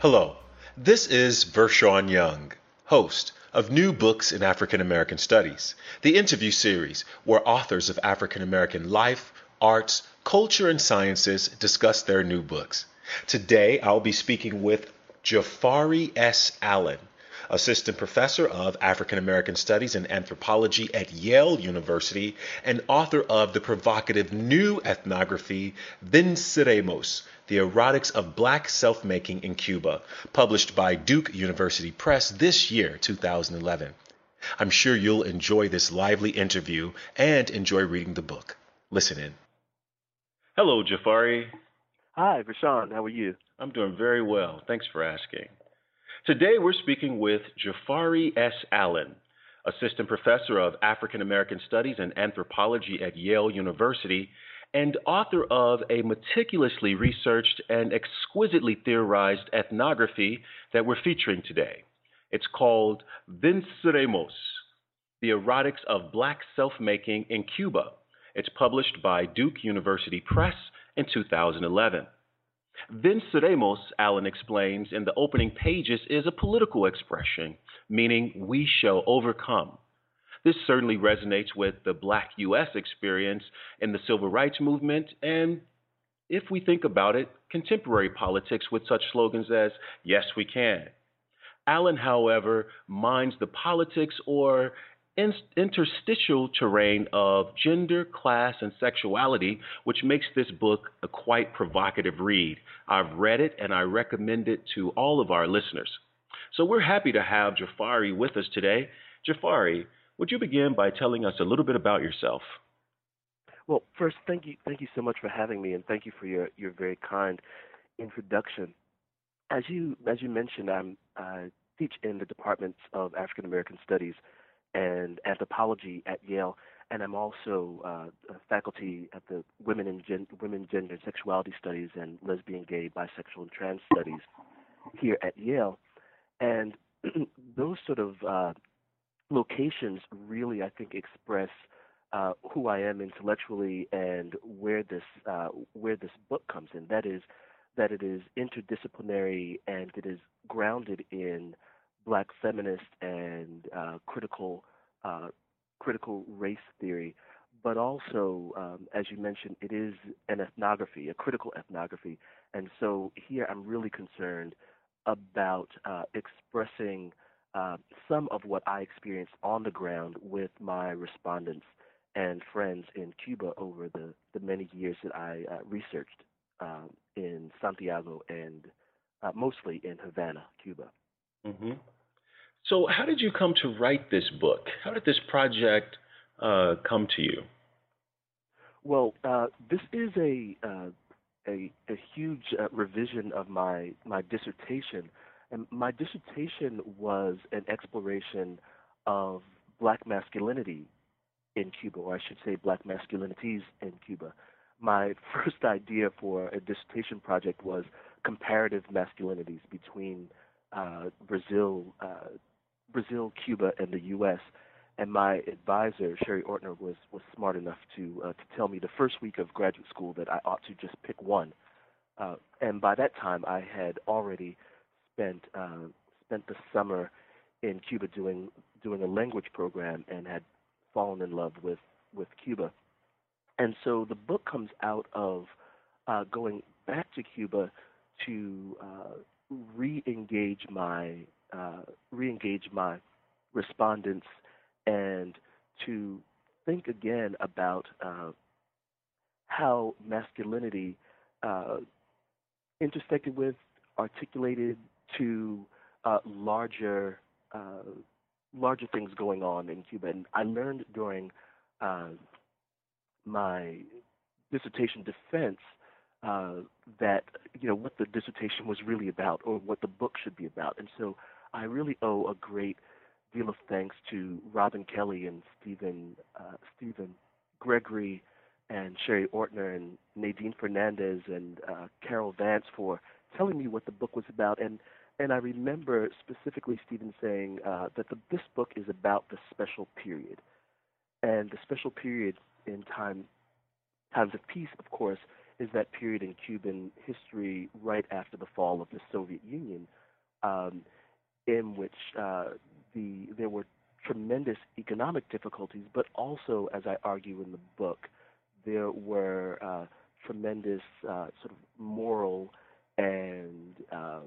Hello, this is Vershawn Young, host of New Books in African American Studies, the interview series where authors of African American life, arts, culture, and sciences discuss their new books. Today, I'll be speaking with Jafari S. Allen, Assistant Professor of African American Studies and Anthropology at Yale University and author of the provocative new ethnography Venceremos the Erotics of Black Self-Making in Cuba, published by Duke University Press this year, 2011. I'm sure you'll enjoy this lively interview and enjoy reading the book. Listen in. Hello, Jafari. Hi, Vershawn. How are you? I'm doing very well. Thanks for asking. Today we're speaking with Jafari S. Allen, Assistant Professor of African American Studies and Anthropology at Yale University and author of a meticulously researched and exquisitely theorized ethnography that we're featuring today. It's called Venceremos, The Erotics of Black Self-Making in Cuba. It's published by Duke University Press in 2011. Venceremos, Allen explains in the opening pages, is a political expression, meaning we shall overcome. This certainly resonates with the black U.S. experience in the civil rights movement and, if we think about it, contemporary politics with such slogans as, yes, we can. Allen, however, minds the politics or interstitial terrain of gender, class, and sexuality, which makes this book a quite provocative read. I've read it and I recommend it to all of our listeners. So we're happy to have Jafari with us today. Jafari, would you begin by telling us a little bit about yourself? Well, first, thank you, thank you so much for having me, and thank you for your, your very kind introduction. As you as you mentioned, I'm, I teach in the departments of African American Studies and Anthropology at Yale, and I'm also uh, a faculty at the Women and Gen- Women, Gender, and Sexuality Studies and Lesbian, Gay, Bisexual, and Trans Studies here at Yale. And those sort of uh, locations really, I think, express uh, who I am intellectually and where this uh, where this book comes in. That is, that it is interdisciplinary and it is grounded in Black feminist and uh, critical uh, critical race theory, but also, um, as you mentioned, it is an ethnography, a critical ethnography, and so here I'm really concerned about uh, expressing uh, some of what I experienced on the ground with my respondents and friends in Cuba over the, the many years that I uh, researched uh, in Santiago and mostly in Havana, Cuba. Mm-hmm. So, how did you come to write this book? How did this project uh, come to you? Well, uh, this is a a, a huge revision of my my dissertation and my dissertation was an exploration of black masculinity in Cuba, or I should say black masculinities in Cuba. My first idea for a dissertation project was comparative masculinities between uh, Brazil, uh, Brazil, Cuba, and the U.S. And my advisor, Sherry Ortner, was was smart enough to uh, to tell me the first week of graduate school that I ought to just pick one. Uh, and by that time, I had already spent uh, spent the summer in Cuba doing doing a language program and had fallen in love with with Cuba. And so the book comes out of uh, going back to Cuba to uh, re-engage my uh, re-engage my respondents and to think again about uh, how masculinity uh, intersected with, articulated, to uh, larger uh, larger things going on in Cuba. And I learned during uh, my dissertation defense uh, that you know what the dissertation was really about or what the book should be about. And so I really owe a great deal of thanks to Robin Kelley and Stephen uh, Stephen Gregory and Sherry Ortner and Nadine Fernandez and uh, Carol Vance for telling me what the book was about. And and I remember specifically Stephen saying uh, that the, this book is about the special period, and the special period in time times of peace, of course, is that period in Cuban history right after the fall of the Soviet Union, um, in which uh, the there were tremendous economic difficulties, but also, as I argue in the book, there were uh, tremendous uh, sort of moral and uh,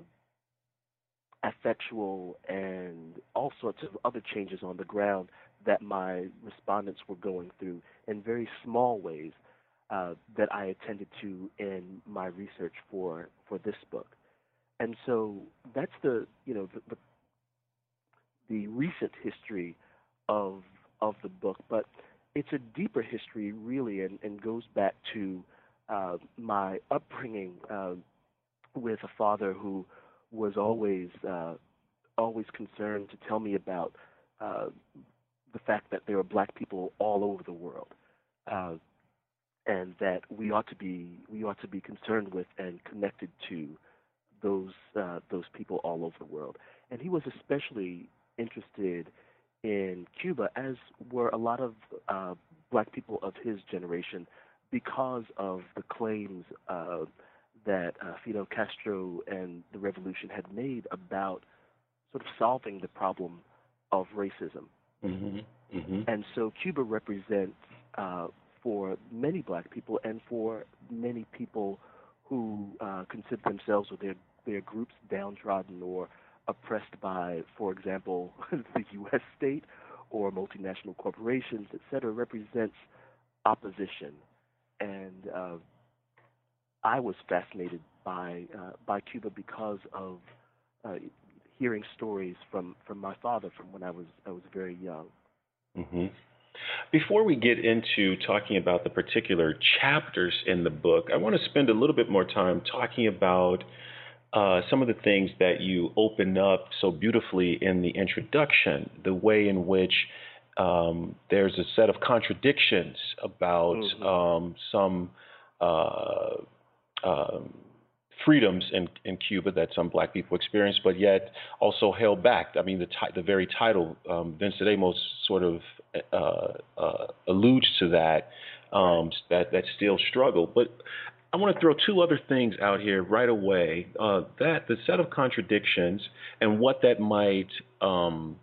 affectual and all sorts of other changes on the ground that my respondents were going through in very small ways uh, that I attended to in my research for for this book. And so that's the you know the, the, the recent history of of the book, but it's a deeper history really, and, and goes back to uh, my upbringing uh, with a father who was always uh, always concerned to tell me about uh, the fact that there are black people all over the world, and that we ought to be we ought to be concerned with and connected to those uh, those people all over the world. And he was especially interested in Cuba, as were a lot of uh, black people of his generation, because of the claims uh, that uh, Fidel Castro and the revolution had made about sort of solving the problem of racism. Mm-hmm. Mm-hmm. And so Cuba represents, uh, for many black people and for many people who uh, consider themselves or their, their groups downtrodden or oppressed by, for example, the U.S. state or multinational corporations, et cetera, represents opposition. And uh, I was fascinated by uh, by Cuba because of uh, hearing stories from, from my father from when I was I was very young. Mm-hmm. Before we get into talking about the particular chapters in the book, I want to spend a little bit more time talking about uh, some of the things that you open up so beautifully in the introduction, the way in which um, there's a set of contradictions about mm-hmm. um, some uh, um, freedoms in, in Cuba that some black people experience, but yet also held back. I mean, the, the very title, um, Venceremos, sort of uh, uh, alludes to that, um, that, that still struggle. But I want to throw two other things out here right away. Uh, that the set of contradictions and what that might um,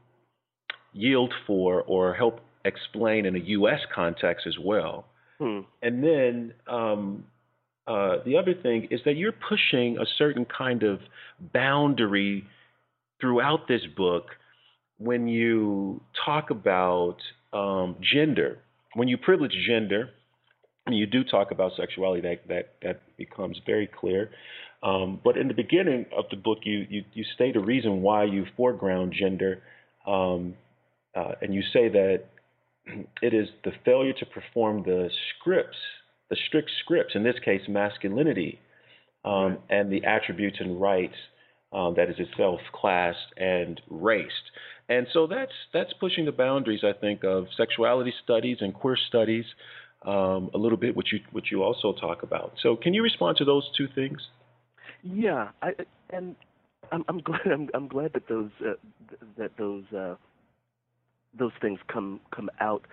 yield for or help explain in a U.S. context as well. Hmm. And then um, uh, the other thing is that you're pushing a certain kind of boundary throughout this book when you talk about um, gender. When you privilege gender, and you do talk about sexuality, that that that becomes very clear. Um, but in the beginning of the book, you you, you state a reason why you foreground gender, um, uh, and you say that it is the failure to perform the scripts the strict scripts, in this case, masculinity, um, and the attributes and rights um, that is itself classed and raced. And so that's that's pushing the boundaries, I think, of sexuality studies and queer studies um, a little bit, which you which you also talk about. So, can you respond to those two things? Yeah, I, and I'm, I'm glad I'm, I'm, glad that those uh, that those uh, those things come come out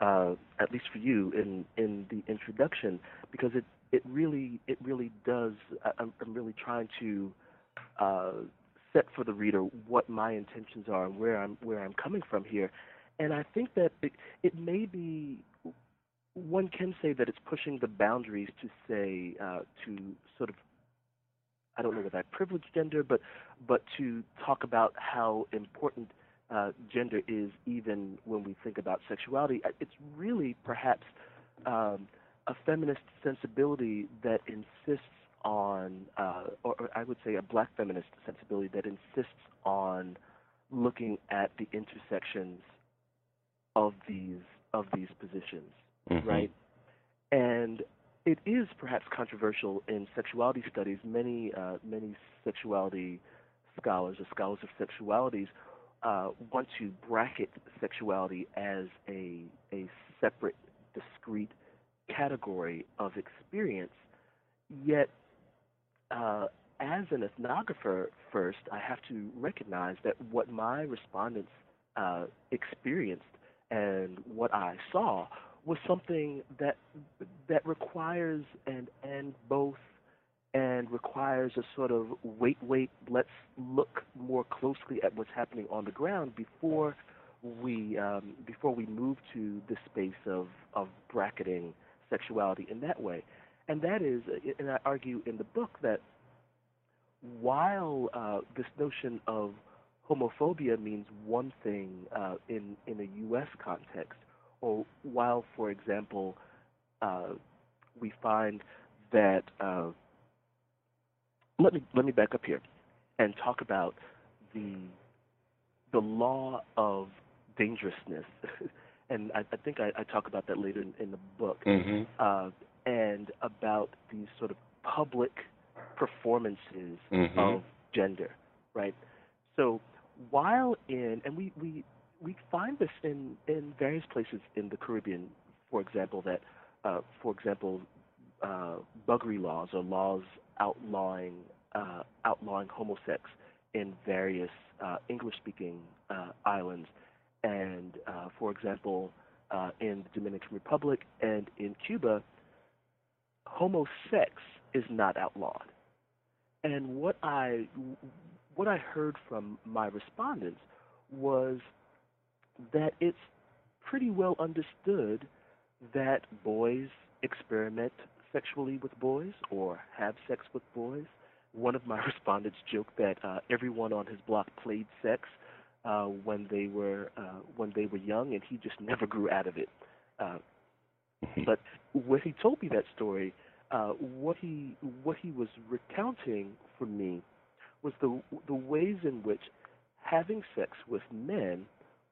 uh, at least for you in in the introduction, because it it really it really does. I'm, I'm really trying to uh, set for the reader what my intentions are and where I'm where I'm coming from here, and I think that it, it may be one can say that it's pushing the boundaries to say uh, to sort of I don't know whether I privilege gender, but but to talk about how important uh, gender is, even when we think about sexuality. Uh, it's really perhaps um, a feminist sensibility that insists on, uh, or, or, I would say a black feminist sensibility that insists on looking at the intersections of these of these positions, mm-hmm. right? And it is perhaps controversial in sexuality studies. Many uh, many sexuality scholars or scholars of sexualities uh, want to bracket sexuality as a a separate, discrete category of experience. Yet, uh, as an ethnographer, first I have to recognize that what my respondents uh, experienced and what I saw was something that that requires and and both requires a sort of wait wait let's look more closely at what's happening on the ground before we um, before we move to the space of of bracketing sexuality in that way and that is and I argue in the book that while uh, this notion of homophobia means one thing uh, in in a U.S. context, or while, for example, uh, we find that uh, let me let me back up here and talk about the the law of dangerousness, and I, I think I, I, talk about that later in, in the book, mm-hmm. uh, and about these sort of public performances mm-hmm. of gender, right? So while in, and we, we, we find this in, in various places in the Caribbean, for example, that, uh, for example, uh, buggery laws or laws outlawing, uh, outlawing homosex in various uh, English-speaking uh, islands, and uh, for example, in the Dominican Republic and in Cuba, homosex is not outlawed. And what I what I heard from my respondents was that it's pretty well understood that boys experiment sexually with boys or have sex with boys. One of my respondents joked that uh, everyone on his block played sex uh, when they were uh, when they were young, and he just never grew out of it. Uh, but when he told me that story, uh, what he what he was recounting for me was the the ways in which having sex with men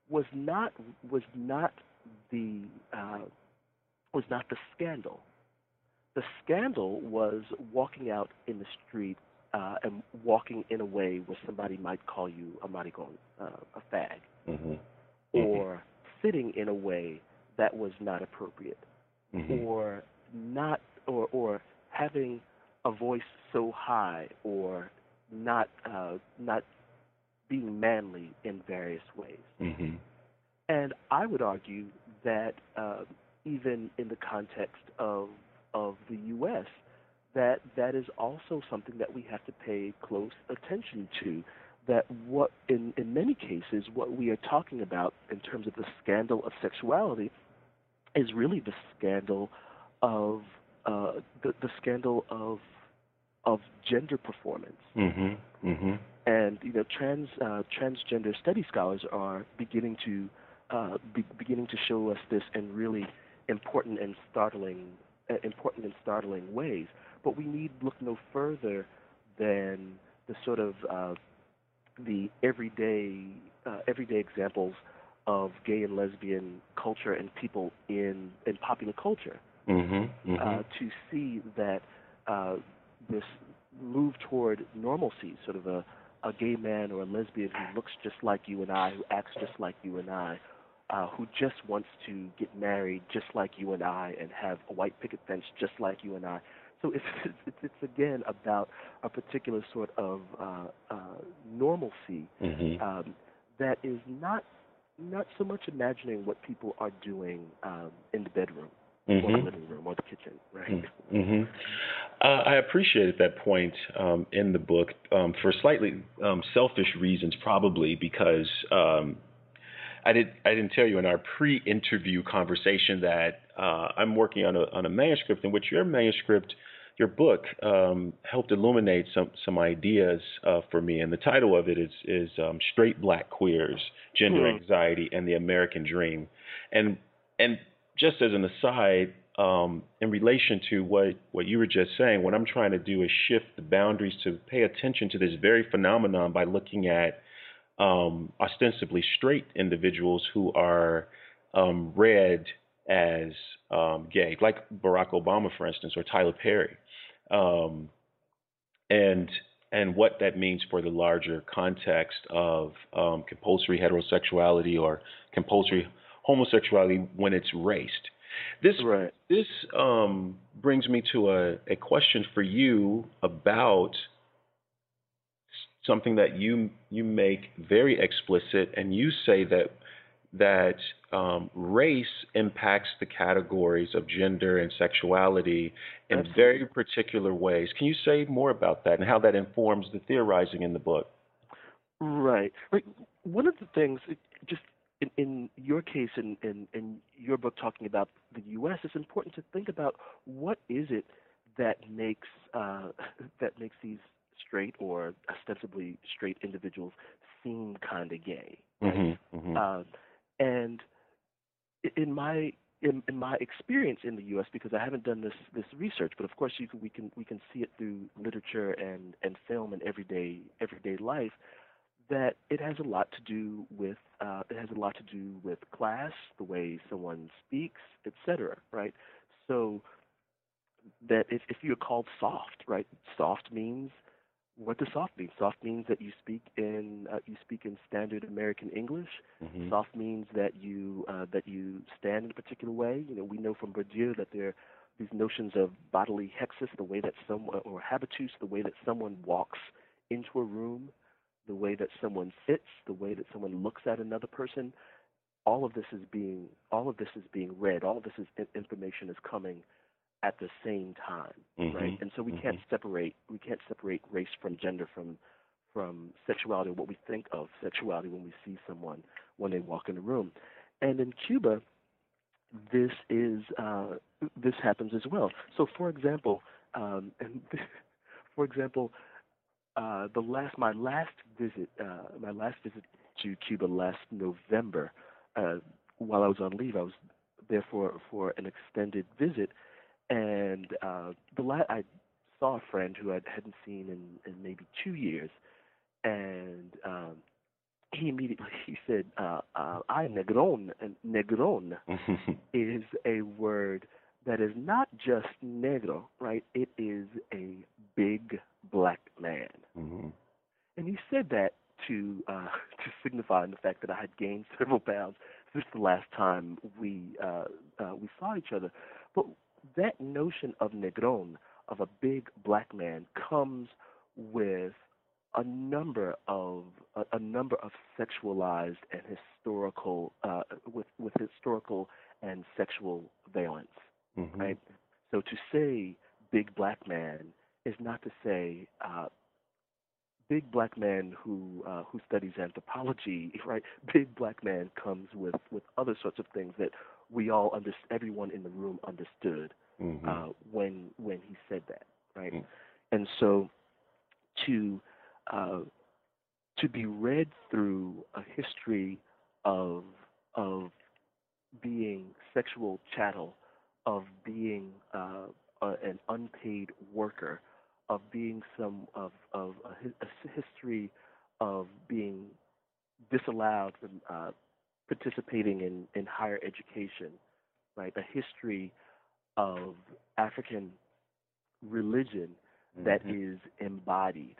was not was not the uh, was not the scandal. The scandal was walking out in the street uh, and walking in a way where somebody might call you a maricon, uh, a fag, mm-hmm. or mm-hmm. sitting in a way that was not appropriate, mm-hmm. or not, or or having a voice so high, or not uh, not being manly in various ways. Mm-hmm. And I would argue that uh, even in the context of the U.S., that that is also something that we have to pay close attention to. That what in in many cases what we are talking about in terms of the scandal of sexuality is really the scandal of uh, the the scandal of of gender performance. Mm-hmm. Mm-hmm. And you know, trans uh, transgender study scholars are beginning to uh, be, beginning to show us this in really important and startling important and startling ways. But we need look no further than the sort of uh, the everyday uh, everyday examples of gay and lesbian culture and people in in popular culture mm-hmm. Uh, to see that uh, this move toward normalcy, sort of a, a gay man or a lesbian who looks just like you and I, who acts just like you and I, uh, who just wants to get married just like you and I and have a white picket fence just like you and I. So it's it's, it's again about a particular sort of uh, uh, normalcy mm-hmm. um, that is not not so much imagining what people are doing um, in the bedroom mm-hmm. or the living room or the kitchen, right? Mm-hmm. Uh, I appreciated that point um, in the book um, for slightly um, selfish reasons, probably because um, I did I didn't tell you in our pre-interview conversation that uh, I'm working on a on a manuscript in which your manuscript, your book, um, helped illuminate some some ideas uh, for me, and the title of it is is um, Straight Black Queers: Gender mm-hmm. Anxiety and the American Dream, and and just as an aside, um, in relation to what, what you were just saying, what I'm trying to do is shift the boundaries to pay attention to this very phenomenon by looking at um, ostensibly straight individuals who are um, read as um, gay, like Barack Obama, for instance, or Tyler Perry, um, and and what that means for the larger context of um, compulsory heterosexuality or compulsory homosexuality when it's raced. This right. this um, brings me to a, a question for you about something that you you make very explicit, and you say that that um, race impacts the categories of gender and sexuality in Absolutely. very particular ways. Can you say more about that and how that informs the theorizing in the book? Right. Right. One of the things, just in, in your case, in, in, in your book talking about the U.S., it's important to think about what is it that makes uh, that makes these straight or ostensibly straight individuals seem kind of gay. Mm-hmm, mm-hmm. Uh, and in my in, in my experience in the U.S., because I haven't done this this research, but of course you can, we can we can see it through literature and and film and everyday everyday life, that it has a lot to do with uh, it has a lot to do with class, the way someone speaks, etc. Right? So that if if you're called soft, right? Soft means what does soft mean? Soft means that you speak in uh, you speak in standard American English. Mm-hmm. Soft means that you uh, that you stand in a particular way. You know, we know from Bourdieu that there are these notions of bodily hexis, the way that someone or habitus, the way that someone walks into a room, the way that someone sits, the way that someone looks at another person. All of this is being all of this is being read. All of this is information is coming at the same time, mm-hmm. right? And so we mm-hmm. can't separate we can't separate race from gender from from sexuality what we think of sexuality when we see someone when they walk in the room. And in Cuba, this is uh, this happens as well. So, for example, um, and for example, uh, the last my last visit uh, my last visit to Cuba last November, uh, while I was on leave, I was there for for an extended visit, and uh, the la- I saw a friend who I hadn't seen in, in maybe two years, and um, he immediately he said, uh, uh, "I negron." And negron is a word that is not just negro, right? It is a big black man, mm-hmm. and he said that to uh, to signify the fact that I had gained several pounds since the last time we uh, uh, we saw each other. But that notion of negron, of a big black man, comes with a number of a, a number of sexualized and historical uh, with with historical and sexual valence, mm-hmm. right? So to say big black man is not to say uh, big black man who uh, who studies anthropology, right? Big black man comes with with other sorts of things that we all under everyone in the room understood mm-hmm. uh, when when he said that, right? Mm. And so to uh, to be read through a history of of being sexual chattel, of being uh, a, an unpaid worker, of being some of of a, a history of being disallowed from uh, participating in, in higher education, right? A history of African religion that mm-hmm. is embodied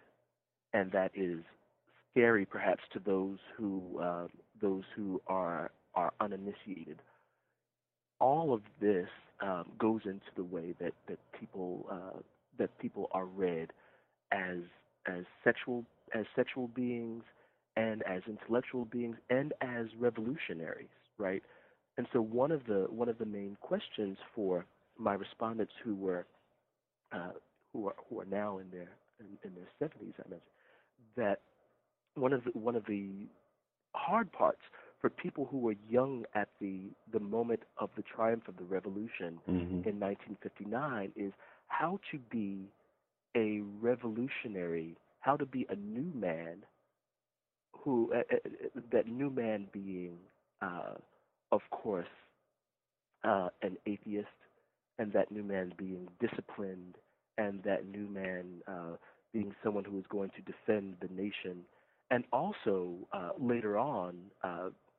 and that is scary perhaps to those who uh, those who are are uninitiated. All of this um, goes into the way that that people uh, that people are read as as sexual as sexual beings and as intellectual beings and as revolutionaries, right? And so one of the one of the main questions for my respondents who were uh, who are who are now in their in, in their seventies, I mentioned that one of the, one of the hard parts for people who were young at the the moment of the triumph of the revolution mm-hmm. in 1959 is how to be a revolutionary, how to be a new man who uh, uh, that new man being uh, of course uh, an atheist and that new man being disciplined and that new man uh, being someone who is going to defend the nation and also uh, later on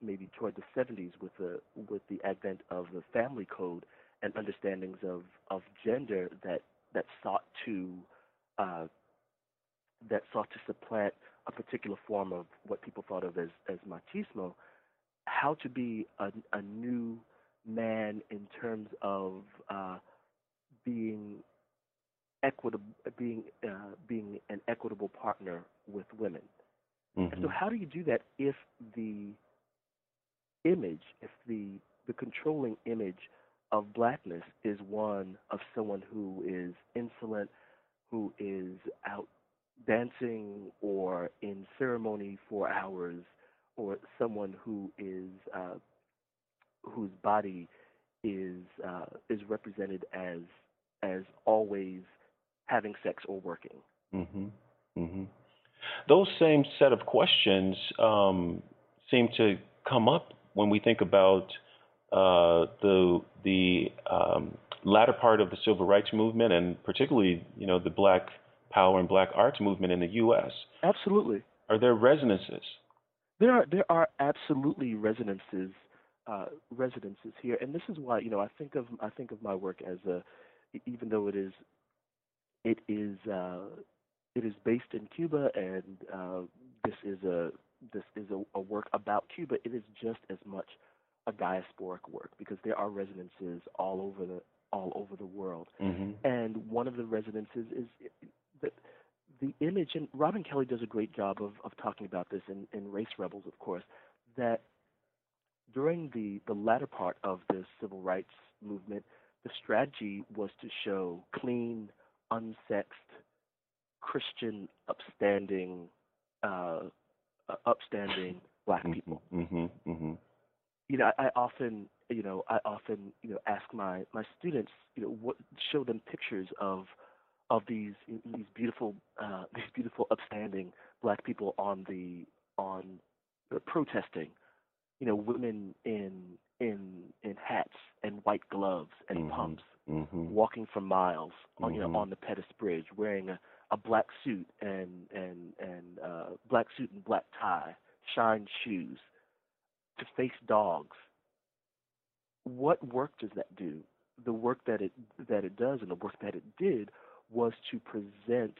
maybe toward the 70s with the with the advent of the family code and understandings of of gender that that sought to that sought to supplant a particular form of what people thought of as as machismo, how to be a, a new man in terms of uh, being equitable, being uh, being an equitable partner with women. Mm-hmm. And so, how do you do that if the image, if the the controlling image of blackness is one of someone who is insolent, who is out dancing or in ceremony for hours, or someone who is uh, whose body is uh, is represented as as always having sex or working. Mm-hmm. Mm-hmm. Those same set of questions um, seem to come up when we think about uh, the the um, latter part of the civil rights movement, and particularly, you know, the Black Power and Black Arts movement in the U.S. Absolutely. Are there resonances? There are there are absolutely resonances uh, resonances here, and this is why you know I think of I think of my work as a even though it is it is uh, it is based in Cuba, and uh, this is a this is a, a work about Cuba. It is just as much a diasporic work because there are resonances all over the all over the world. Mm-hmm. And one of the resonances is that the image, and Robin Kelley does a great job of, of talking about this in, in Race Rebels, of course, that during the, the latter part of the civil rights movement, the strategy was to show clean, unsexed, Christian, upstanding, uh, upstanding black mm-hmm, people. Mm-hmm, mm-hmm. You know, I, I often, you know, I often, you know, ask my my students, you know, what show them pictures of of these these beautiful uh, these beautiful upstanding black people on the on protesting, you know, women in in in hats and white gloves and mm-hmm. pumps, mm-hmm. walking for miles on you know Mm-hmm. on the Pettus Bridge, wearing a, a black suit and and and uh, black suit and black tie, shine shoes, to face dogs. What work does that do? The work that it that it does and the work that it did was to present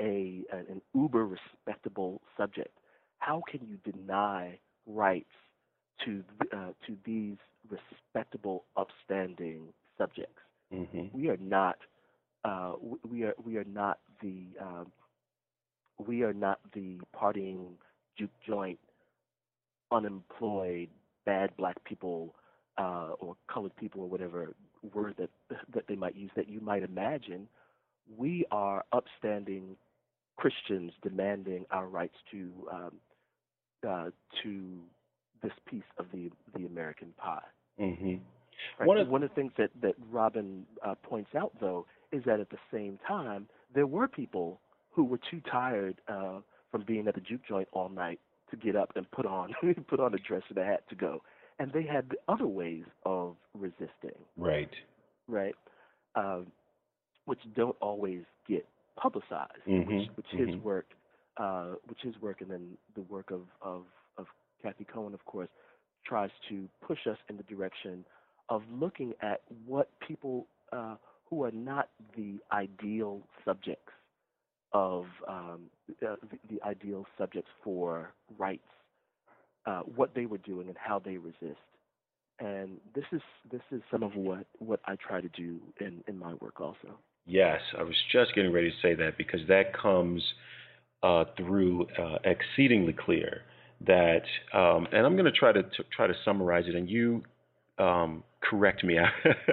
a an uber respectable subject. How can you deny rights to uh, to these respectable, upstanding subjects? Mm-hmm. We are not uh, we are we are not the um, we are not the partying juke joint unemployed, bad black people, uh, or colored people, or whatever word that that they might use that you might imagine, we are upstanding Christians demanding our rights to um, uh, to this piece of the the American pie. Mm-hmm. Right? One, of, One of the things that that Robin uh, points out, though, is that at the same time there were people who were too tired uh, from being at the juke joint all night to get up and put on put on a dress and a hat to go. And they had other ways of resisting. Right. Right. Um, which don't always get publicized. Mm-hmm. Which, which mm-hmm. his work, uh, which his work, and then the work of of of Cathy Cohen, of course, tries to push us in the direction of looking at what people uh, who are not the ideal subjects of um, uh, the, the, ideal subjects for rights, uh, what they were doing and how they resist. And this is this is some of what, what I try to do in, in my work also. Yes, I was just getting ready to say that because that comes uh, through uh, exceedingly clear that, um, and I'm going to try to try to summarize it, and you um, correct me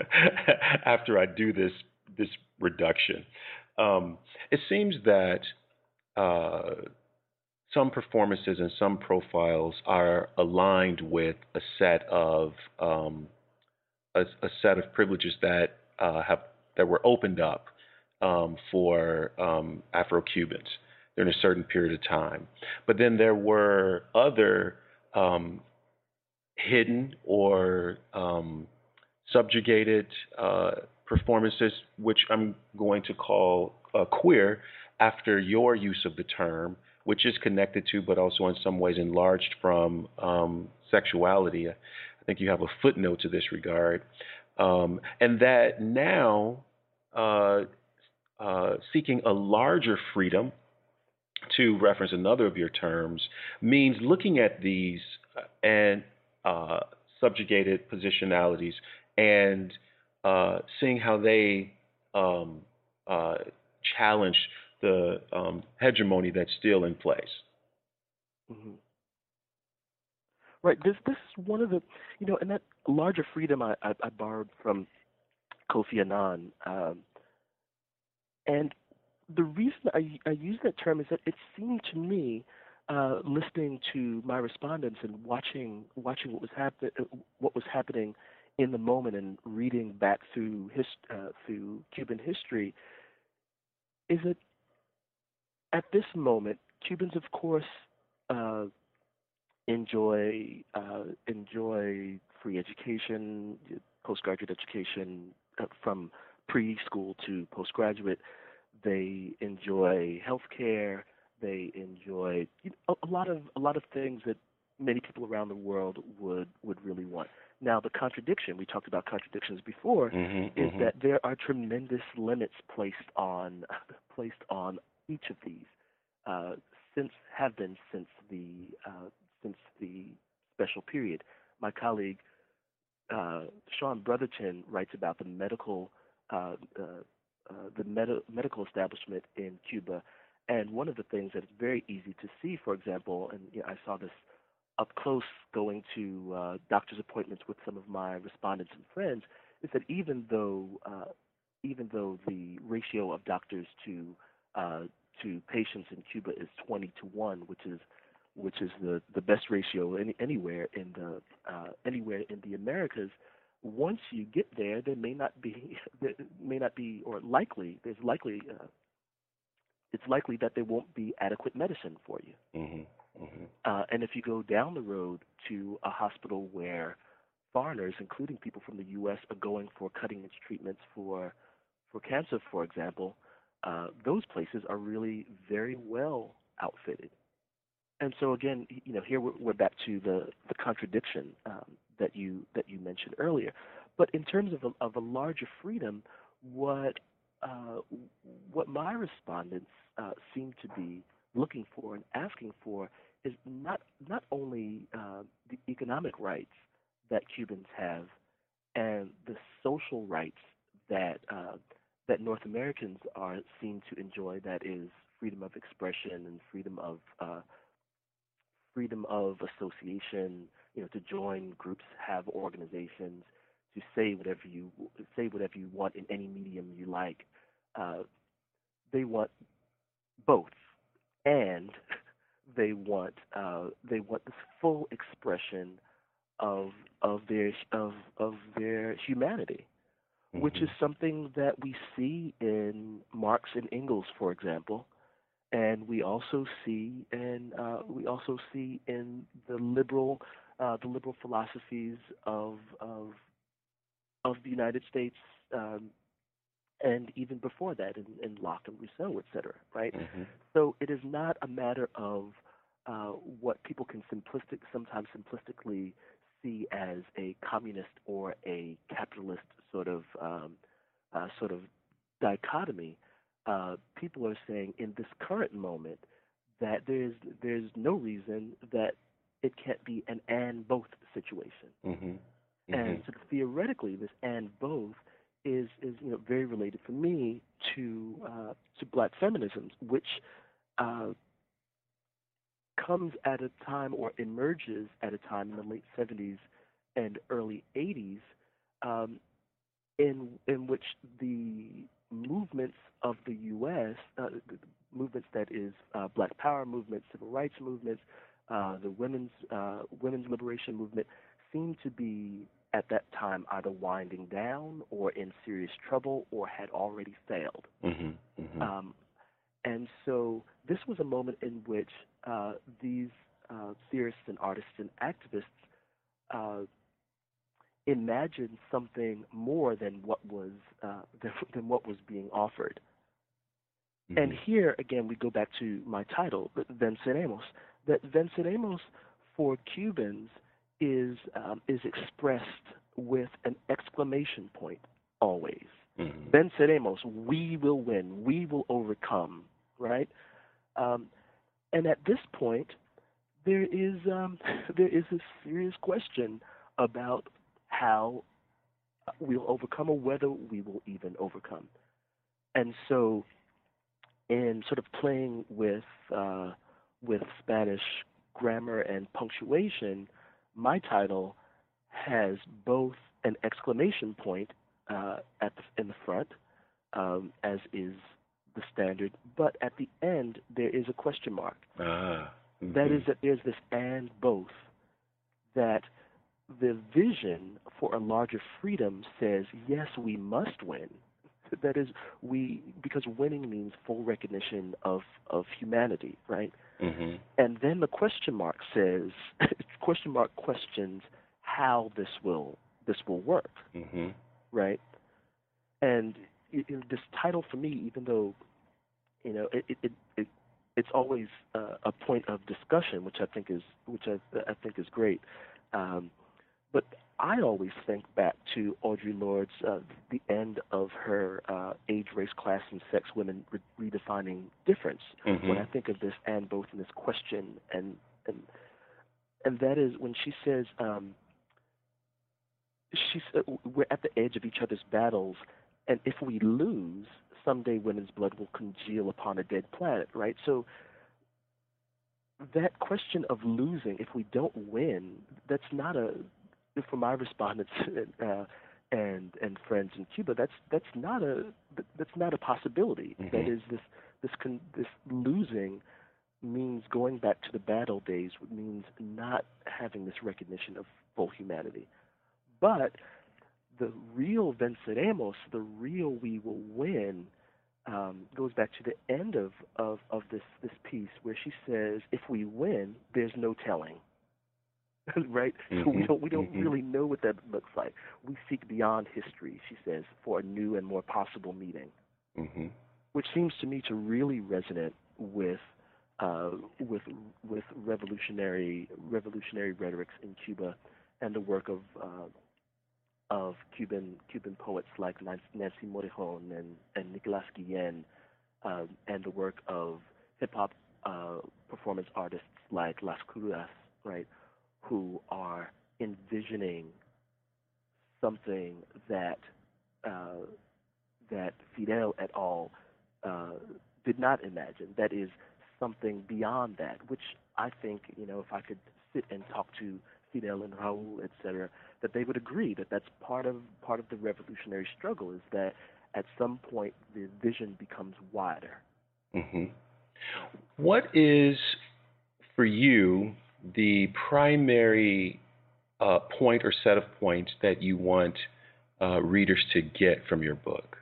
after I do this this reduction. Um, it seems that uh, some performances and some profiles are aligned with a set of um, a, a, set of privileges that uh, have that were opened up um, for um, Afro Cubans during a certain period of time. But then there were other um, hidden or um, subjugated uh, performances, which I'm going to call uh, queer after your use of the term, which is connected to, but also in some ways enlarged from um, sexuality. I think you have a footnote to this regard. Um, and that now uh, uh, seeking a larger freedom, to reference another of your terms, means looking at these uh, and uh, subjugated positionalities and uh, seeing how they um, uh, challenge the um, hegemony that's still in place. Mm-hmm. Right. This this is one of the you know, and that larger freedom I I, I borrowed from Kofi Annan, um, and the reason I I use that term is that it seemed to me. Uh, listening to my respondents and watching watching what was happen what was happening in the moment and reading back through his uh, through Cuban history, is that at this moment, Cubans, of course, uh, enjoy uh, enjoy free education, postgraduate education uh, from preschool to postgraduate. They enjoy health care. They enjoy you know, a lot of a lot of things that many people around the world would would really want. Now, the contradiction we talked about contradictions before mm-hmm, is mm-hmm. that there are tremendous limits placed on placed on each of these uh, since have been since the uh, since the special period. My colleague uh, Sean Brotherton writes about the medical uh, uh, uh, the med- medical establishment in Cuba, and one of the things that is very easy to see, for example, and you know, I saw this up close going to doctor's appointments with some of my respondents and friends is that even though even though the ratio of doctors to to patients in Cuba is 20 to one, which is which is the, the best ratio any, anywhere in the uh, anywhere in the Americas. Once you get there, there may not be there may not be or likely there's likely uh, it's likely that there won't be adequate medicine for you. Mm-hmm. Mm-hmm. Uh, and if you go down the road to a hospital where foreigners, including people from the U.S., are going for cutting-edge treatments for for cancer, for example, uh, those places are really very well outfitted. And so again, you know, here we're, we're back to the the contradiction um, that you that you mentioned earlier. But in terms of a, of a larger freedom, what uh, what my respondents uh, seem to be looking for and asking for is not not only uh, the economic rights that Cubans have and the social rights that uh, that North Americans are seen to enjoy. That is freedom of expression and freedom of uh, freedom of association. You know, to join groups, have organizations, to say whatever you say whatever you want in any medium you like. Uh, they want both and they want uh, they want this full expression of of their of of their humanity, mm-hmm. which is something that we see in Marx and Engels, for example, and we also see and uh, we also see in the liberal uh, the liberal philosophies of of of the United States um, and even before that in, in Locke and Rousseau, et cetera, right? Mm-hmm. So it is not a matter of uh, what people can simplistic, sometimes simplistically see as a communist or a capitalist sort of um, uh, sort of dichotomy. Uh, people are saying in this current moment that there's there's no reason that it can't be an and both situation. Mm-hmm. Mm-hmm. And so theoretically, this and both is is you know very related for me to uh, to black feminism, which uh, comes at a time or emerges at a time in the late 70s and early 80s, um, in in which the movements of the U.S. Uh, the movements that is uh, Black Power movement, civil rights movements, uh, the women's uh, women's liberation movement, seem to be at that time either winding down or in serious trouble or had already failed. Mm-hmm, mm-hmm. Um, and so this was a moment in which uh, these uh, theorists and artists and activists uh, imagined something more than what was uh, than, than, what was being offered. Mm-hmm. And here again, we go back to my title, Venceremos. That Venceremos for Cubans is um, is expressed with an exclamation point always. Mm-hmm. Venceremos, we will win, we will overcome, right? Um, and at this point, there is um, there is a serious question about how we'll overcome or whether we will even overcome. And so, in sort of playing with uh, with Spanish grammar and punctuation, my title has both an exclamation point uh, at the, in the front, um, as is the standard, but at the end there is a question mark. Ah, mm-hmm. that is that there's this and both that the vision for a larger freedom says yes we must win that is we because winning means full recognition of of humanity right mm-hmm. and then the question mark says question mark questions how this will this will work mm-hmm. right and this title for me even though you know it it, it it's always uh, a point of discussion which i think is which i, I think is great um, but I always think back to Audre Lorde's uh, the end of her uh, age, race, class, and sex, women re- redefining difference. Mm-hmm. When I think of this and both in this question, and and and that is when she says, um, she's uh, we're at the edge of each other's battles, and if we lose, someday women's blood will congeal upon a dead planet. Right. So that question of losing, if we don't win, that's not a for my respondents uh, and and friends in Cuba, that's that's not a that's not a possibility. Mm-hmm. That is this this con, this losing means going back to the battle days means not having this recognition of full humanity. But the real venceremos, the real we will win, um, goes back to the end of, of, of this, this piece where she says, if we win, there's no telling. right? Mm-hmm. So we don't we don't mm-hmm. really know what that looks like. We seek beyond history, she says, for a new and more possible meeting, mm-hmm. which seems to me to really resonate with uh, with with revolutionary revolutionary rhetorics in Cuba and the work of uh, of Cuban Cuban poets like Nancy Morejon and and Nicolas Guillen, uh, and the work of hip hop uh, performance artists like Las Krudas, right? who are envisioning something that uh, that Fidel et al. Uh, did not imagine. That is something beyond that, which I think you know if I could sit and talk to Fidel and Raúl, etc., that they would agree that that's part of part of the revolutionary struggle is that at some point the vision becomes wider. Mm-hmm. What is for you the primary uh, point or set of points that you want uh, readers to get from your book?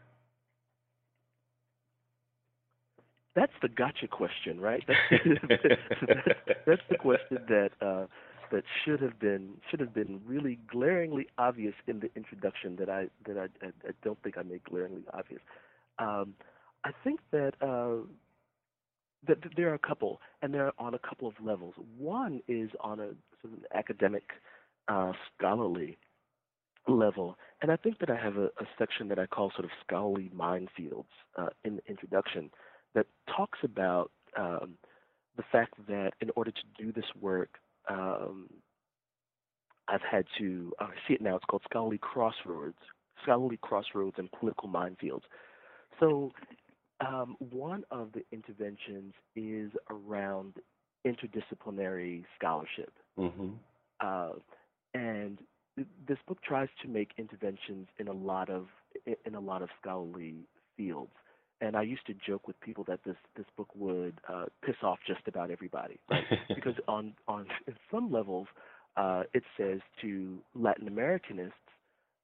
That's the gotcha question, right? That's, that's, that's the question that uh, that should have been should have been really glaringly obvious in the introduction that I that I, I, I don't think I made glaringly obvious. Um, I think that uh, that there are a couple, and they're on a couple of levels. One is on a sort of an academic, uh, scholarly level, and I think that I have a, a, section that I call sort of scholarly minefields uh, in the introduction that talks about um, the fact that in order to do this work, um, I've had to uh, see it now. It's called scholarly crossroads, scholarly crossroads and political minefields. So um, one of the interventions is around interdisciplinary scholarship. Mm-hmm. Uh, and this book tries to make interventions in a lot of in a lot of scholarly fields. And I used to joke with people that this this book would uh, piss off just about everybody, right? because on on some levels, uh, it says to Latin Americanists,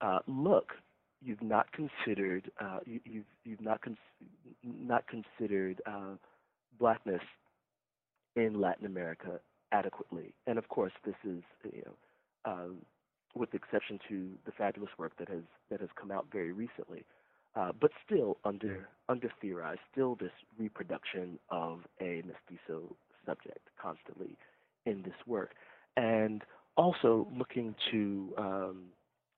uh, look, you've not considered uh, you, have you've, you've not con- not considered uh, blackness in Latin America adequately. And of course, this is you know, um, with exception to the fabulous work that has that has come out very recently. Uh, but still under under theorized, still this reproduction of a mestizo subject constantly in this work, and also looking to um,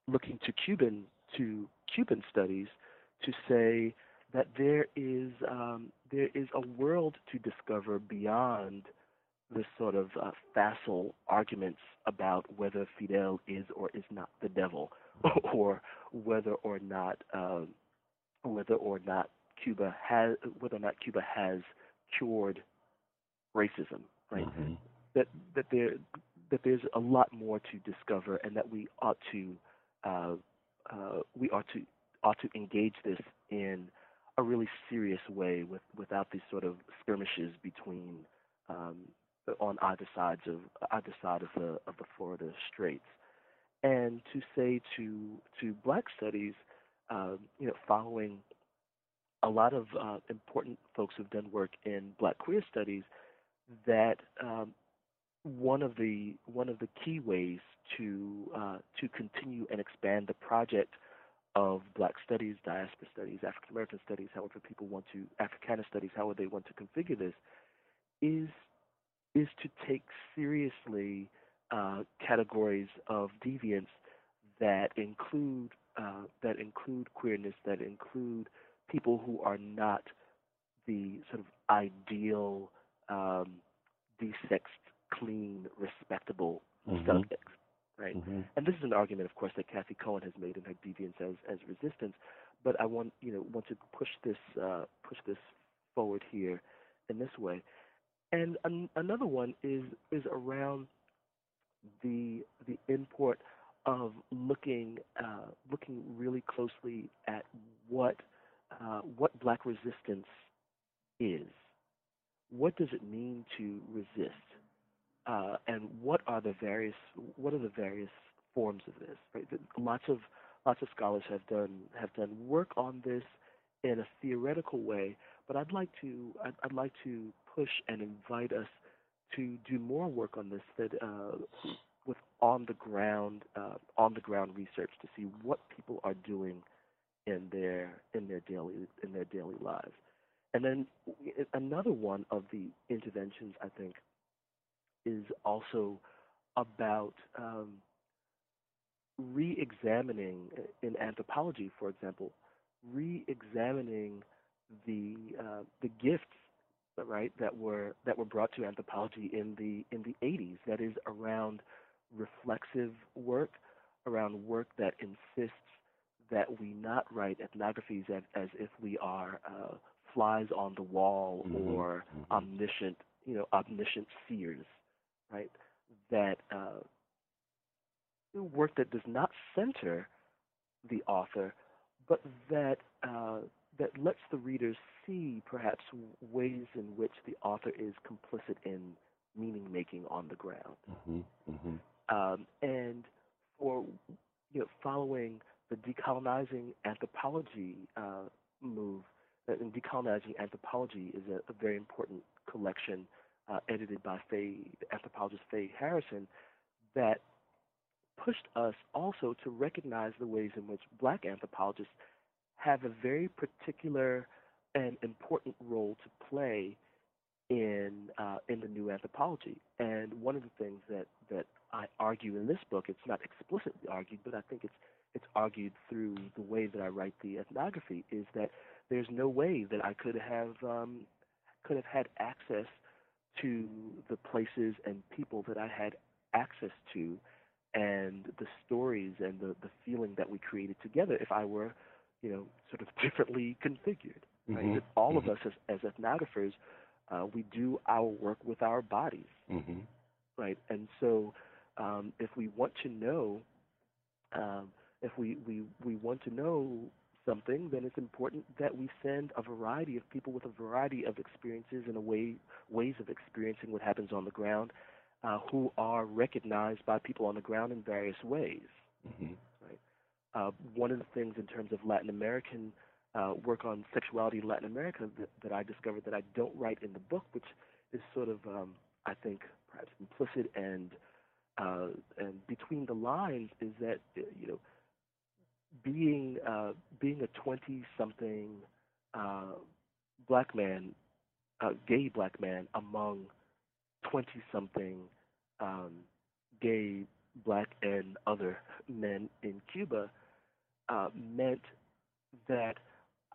looking to Cuban to Cuban studies to say that there is um, there is a world to discover beyond the sort of uh, facile arguments about whether Fidel is or is not the devil, or whether or not um, whether or not Cuba has whether or not Cuba has cured racism, right? Mm-hmm. That that there that there's a lot more to discover, and that we ought to uh, uh, we ought to ought to engage this in a really serious way, with without these sort of skirmishes between um, on either sides of either side of the of the Florida Straits, and to say to to Black studies, you know, following a lot of uh, important folks who've done work in Black queer studies, that um, one of the one of the key ways to uh, to continue and expand the project of Black studies, diaspora studies, African American studies, however people want to Africana studies, however they want to configure this, is is to take seriously uh, categories of deviance that include uh, that include queerness, that include people who are not the sort of ideal um, desexed clean, respectable Mhm. subjects, right? Mm-hmm. And this is an argument, of course, that Cathy Cohen has made in her Deviance as, as Resistance. But I want you know want to push this uh, push this forward here in this way. And an, another one is is around the the import of looking uh, looking really closely at what uh, what black resistance is. What does it mean to resist? Uh, and what are the various what are the various forms of this? Right? Lots of lots of scholars have done have done work on this in a theoretical way, but I'd like to I'd, I'd like to push and invite us to do more work on this that uh, with on the ground uh, on the ground research to see what people are doing in their in their daily in their daily lives. And then another one of the interventions I think is also about um, re-examining in anthropology, for example, re-examining the uh, the gifts right that were that were brought to anthropology in the in the 80s. That is around reflexive work, around work that insists that we not write ethnographies as, as if we are uh, flies on the wall Mhm, or mhm. omniscient, you know, omniscient seers, right? That uh, work that does not center the author, but that uh, that lets the readers see perhaps ways in which the author is complicit in meaning making on the ground. Mm-hmm. Um, and for you know, following the decolonizing anthropology uh, move, uh, and decolonizing anthropology is a, a very important collection uh, edited by Faye, anthropologist Faye Harrison, that pushed us also to recognize the ways in which black anthropologists have a very particular and important role to play in uh, in the new anthropology. And one of the things that, that I argue in this book, it's not explicitly argued, but I think it's it's argued through the way that I write the ethnography, is that there's no way that I could have um, could have had access to the places and people that I had access to and the stories and the, the feeling that we created together if I were, you know, sort of differently configured. Right? Mhm, That all of mhm. us as, as ethnographers, uh, we do our work with our bodies, Mm-hmm. right? And so, um, if we want to know, um, if we, we, we want to know something, then it's important that we send a variety of people with a variety of experiences and a way, ways of experiencing what happens on the ground, uh, who are recognized by people on the ground in various ways. Mm-hmm. Uh, one of the things in terms of Latin American uh, work on sexuality in Latin America that, that I discovered that I don't write in the book, which is sort of, um, I think, perhaps implicit and uh, and between the lines, is that uh, you know being uh, being a twenty something uh, black man, uh, gay black man among twenty something um, gay black and other men in Cuba uh, meant that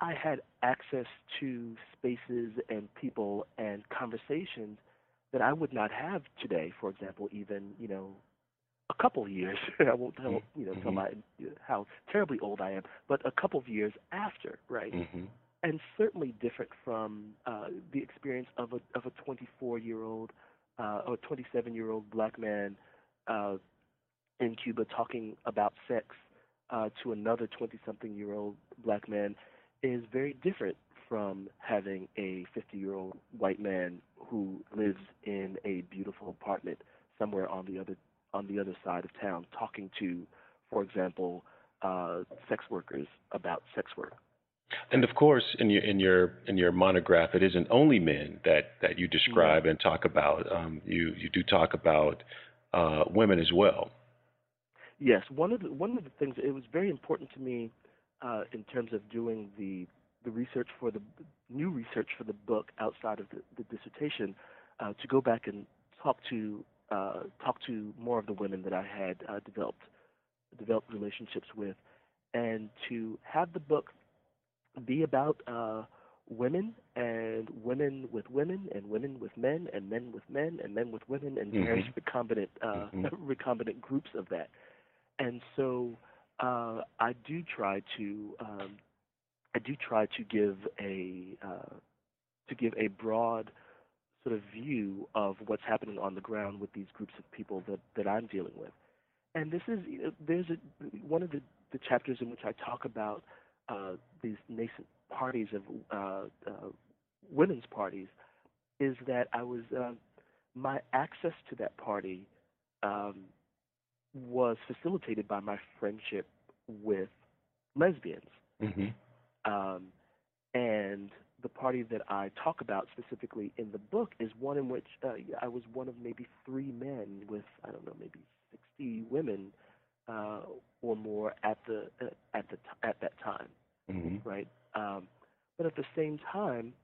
I had access to spaces and people and conversations that I would not have today. For example, even you know, a couple of years. I won't tell Mm-hmm. you know tell my how terribly old I am, but a couple of years after, right? Mm-hmm. And certainly different from uh, the experience of a of a 24 year old uh, or 27 year old black man uh, in Cuba talking about sex uh, to another 20 something year old black man is very different from having a 50 year old white man who lives in a beautiful apartment somewhere on the other on the other side of town talking to for example uh, sex workers about sex work And of course, in your in your in your monograph, it isn't only men that that you describe and talk about. Um, you you do talk about uh, women as well. Yes, one of the one of the things it was very important to me uh, in terms of doing the the research for the new research for the book outside of the, the dissertation uh, to go back and talk to uh, talk to more of the women that I had uh, developed developed relationships with, and to have the book be about uh, women and women with women and women with men and men with men and men with women and Mhm. various recombinant uh, Mhm. recombinant groups of that. And so uh, I do try to um, I do try to give a uh, to give a broad sort of view of what's happening on the ground with these groups of people that, that I'm dealing with. And this is you know, there's a, one of the, the chapters in which I talk about uh, these nascent parties of uh, uh, women's parties is that I was uh, my access to that party um, was facilitated by my friendship with lesbians. Mm-hmm. Um, and the party that I talk about specifically in the book is one in which uh, I was one of maybe three men with I don't know maybe 60 women uh, or more at the uh, at the t- at that time, Mm-hmm. right? Um, but at the same time,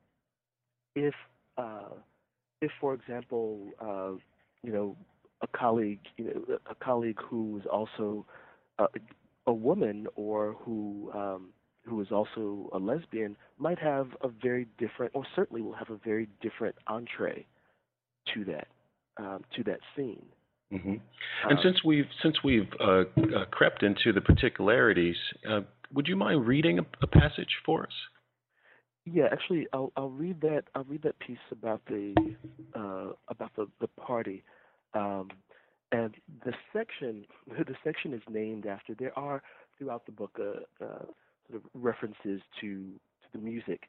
if uh, if for example, uh, you know, a colleague, you know, a colleague who is also a, a woman or who um, who is also a lesbian might have a very different, or certainly will have a very different entree to that um, to that scene. Mm-hmm. And Um, since we've since we've uh, uh, crept into the particularities, uh, would you mind reading a, a passage for us? Yeah, actually, I'll I'll read that I'll read that piece about the uh, about the the party, um, and the section the section is named after. There are throughout the book uh, uh, sort of references to to the music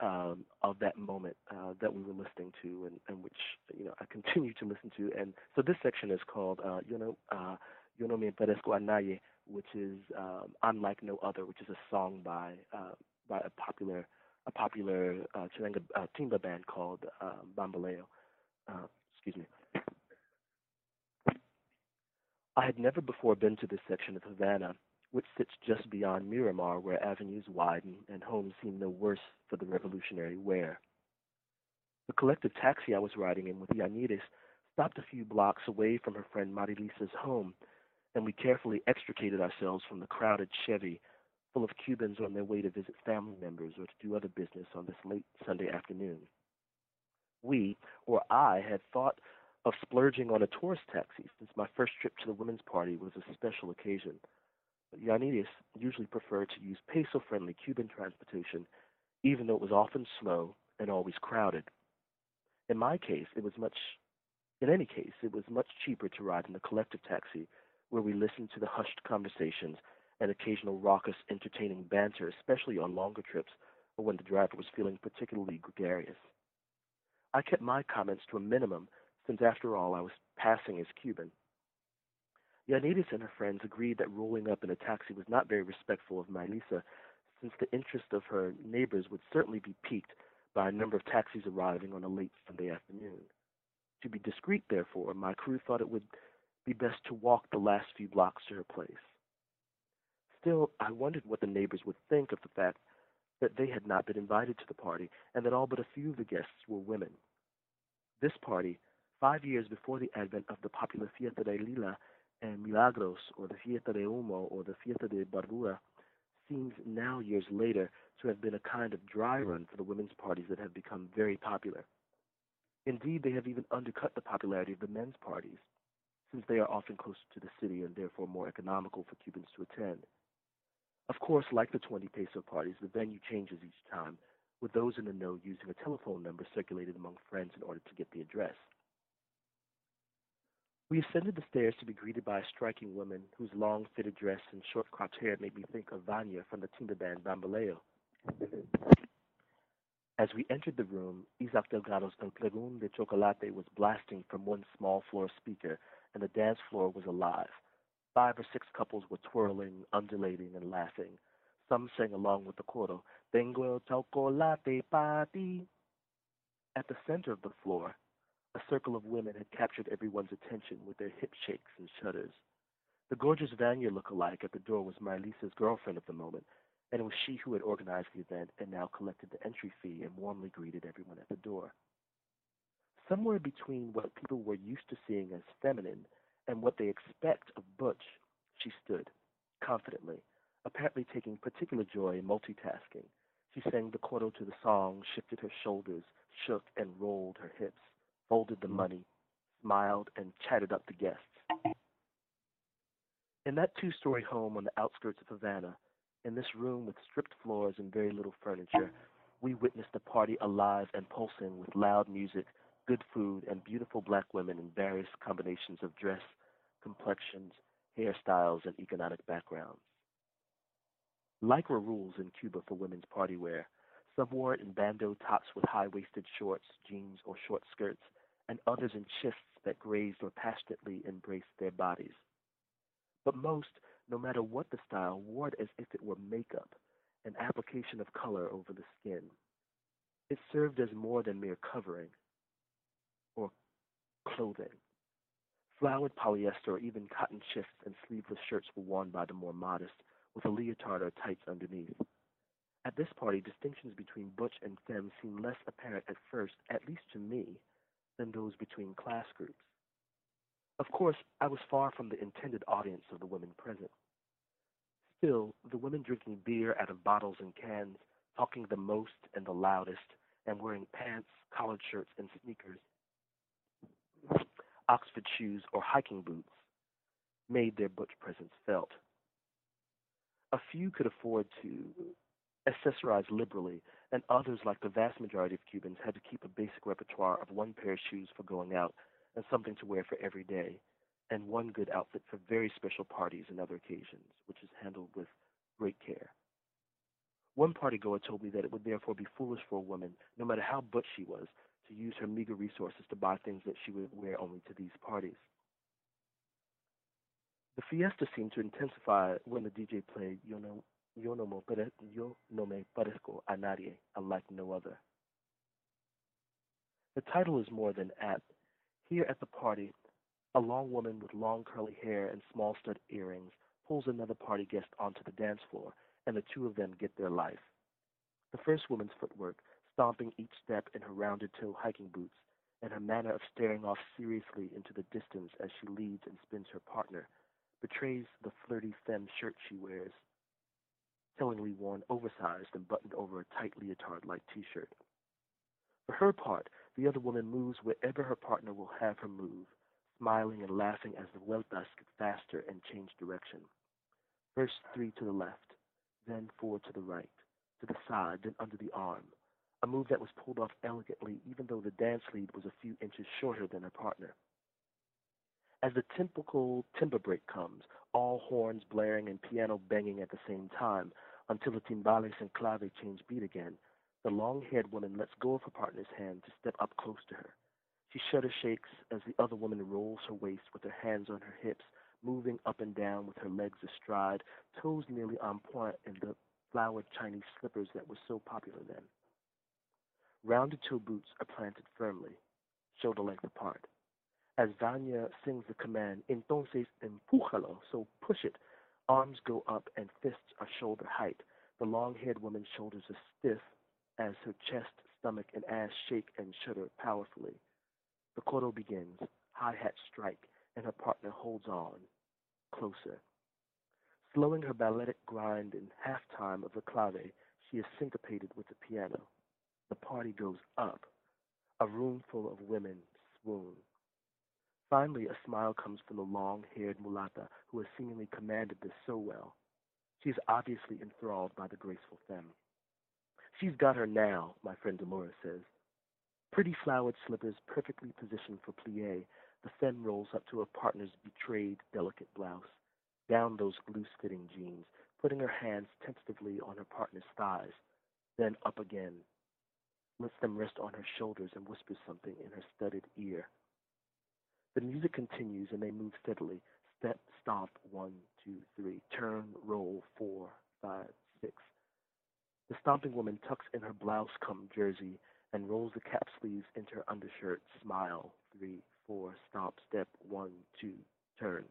um, of that moment uh, that we were listening to, and, and which you know I continue to listen to. And so this section is called uh, you know uh, no me parezco a nadie, which is um, I'm no other, which is a song by uh, by a popular a popular uh, Chilenga uh, timba band called uh, Bamboleo. Uh, excuse me. I had never before been to this section of Havana, which sits just beyond Miramar, where avenues widen and homes seem no worse for the revolutionary wear. The collective taxi I was riding in with Yaniris stopped a few blocks away from her friend Marilisa's home, and we carefully extricated ourselves from the crowded Chevy full of Cubans on their way to visit family members or to do other business on this late Sunday afternoon. We, or I, had thought of splurging on a tourist taxi since my first trip to the women's party was a special occasion. But Yanidis usually preferred to use peso friendly Cuban transportation, even though it was often slow and always crowded. In my case, it was much, in any case, it was much cheaper to ride in the collective taxi where we listened to the hushed conversations and occasional raucous, entertaining banter, especially on longer trips or when the driver was feeling particularly gregarious. I kept my comments to a minimum since, after all, I was passing as Cuban. Yanidis and her friends agreed that rolling up in a taxi was not very respectful of Mylisa, since the interest of her neighbors would certainly be piqued by a number of taxis arriving on a late Sunday afternoon. To be discreet, therefore, my crew thought it would be best to walk the last few blocks to her place. Still, I wondered what the neighbors would think of the fact that they had not been invited to the party and that all but a few of the guests were women. This party, five years before the advent of the popular Fiesta de Lila and Milagros, or the Fiesta de Humo, or the Fiesta de Barbura, seems now, years later, to have been a kind of dry run for the women's parties that have become very popular. Indeed, they have even undercut the popularity of the men's parties, since they are often closer to the city and therefore more economical for Cubans to attend. Of course, like the 20 peso parties, the venue changes each time, with those in the know using a telephone number circulated among friends in order to get the address. We ascended the stairs to be greeted by a striking woman whose long fitted dress and short cropped hair made me think of Vania from the timba band Bamboleo. As we entered the room, Isaac Delgado's El Pregón de Chocolate was blasting from one small floor speaker, and the dance floor was alive. Five or six couples were twirling, undulating, and laughing. Some sang along with the coro, Tengo el chocolate para ti. At the center of the floor, a circle of women had captured everyone's attention with their hip shakes and shudders. The gorgeous Vania look-alike at the door was Marlisa's girlfriend of the moment, and it was she who had organized the event and now collected the entry fee and warmly greeted everyone at the door. Somewhere between what people were used to seeing as feminine and what they expect of Butch, she stood, confidently, apparently taking particular joy in multitasking. She sang the coro to the song, shifted her shoulders, shook and rolled her hips folded the money, smiled, and chatted up the guests. In that two story home on the outskirts of Havana, in this room with stripped floors and very little furniture, we witnessed a party alive and pulsing with loud music, good food, and beautiful black women in various combinations of dress, complexions, hairstyles, and economic backgrounds. Lycra rules in Cuba for women's party wear. Some wore it in bandeau tops with high waisted shorts, jeans, or short skirts, and others in chists that grazed or passionately embraced their bodies. But most, no matter what the style, wore it as if it were makeup, an application of color over the skin. It served as more than mere covering or clothing. Flowered polyester or even cotton shifts and sleeveless shirts were worn by the more modest, with a leotard or tights underneath. At this party, distinctions between butch and femme seemed less apparent at first, at least to me, than those between class groups. Of course, I was far from the intended audience of the women present. Still, the women drinking beer out of bottles and cans, talking the most and the loudest, and wearing pants, collared shirts, and sneakers, Oxford shoes, or hiking boots, made their butch presence felt. A few could afford to accessorize liberally and others, like the vast majority of Cubans, had to keep a basic repertoire of one pair of shoes for going out and something to wear for every day, and one good outfit for very special parties and other occasions, which is handled with great care. One partygoer told me that it would therefore be foolish for a woman, no matter how butch she was, to use her meager resources to buy things that she would wear only to these parties. The fiesta seemed to intensify when the DJ played Yo no, Yo no, me pare, yo no me parezco a nadie, unlike no other. The title is more than apt. Here at the party, a long woman with long curly hair and small stud earrings pulls another party guest onto the dance floor, and the two of them get their life. The first woman's footwork, stomping each step in her rounded toe hiking boots, and her manner of staring off seriously into the distance as she leads and spins her partner, betrays the flirty femme shirt she wears tellingly worn oversized and buttoned over a tight leotard like t shirt. For her part, the other woman moves wherever her partner will have her move, smiling and laughing as the vueltas get faster and change direction. First three to the left, then four to the right, to the side, then under the arm. A move that was pulled off elegantly, even though the dance lead was a few inches shorter than her partner. As the typical timba break comes, all horns blaring and piano banging at the same time, until the timbales and clave change beat again, the long-haired woman lets go of her partner's hand to step up close to her. She shudder shakes as the other woman rolls her waist with her hands on her hips, moving up and down with her legs astride, toes nearly on point in the flowered Chinese slippers that were so popular then. Rounded toe boots are planted firmly, shoulder length apart. As Vania sings the command, entonces empújalo, so push it, Arms go up and fists are shoulder height. The long haired woman's shoulders are stiff as her chest, stomach, and ass shake and shudder powerfully. The coro begins, hi hat strike, and her partner holds on, closer. Slowing her balletic grind in half time of the clave, she is syncopated with the piano. The party goes up. A room full of women swoon. Finally, a smile comes from the long haired mulatta who has seemingly commanded this so well. She is obviously enthralled by the graceful femme. She's got her now, my friend Dolores says. Pretty flowered slippers perfectly positioned for plie, the femme rolls up to her partner's betrayed, delicate blouse, down those loose fitting jeans, putting her hands tentatively on her partner's thighs, then up again, lets them rest on her shoulders and whispers something in her studded ear. The music continues and they move steadily. Step, stomp, one, two, three. Turn, roll, four, five, six. The stomping woman tucks in her blouse come jersey and rolls the cap sleeves into her undershirt. Smile, three, four, stomp, step, one, two, turn.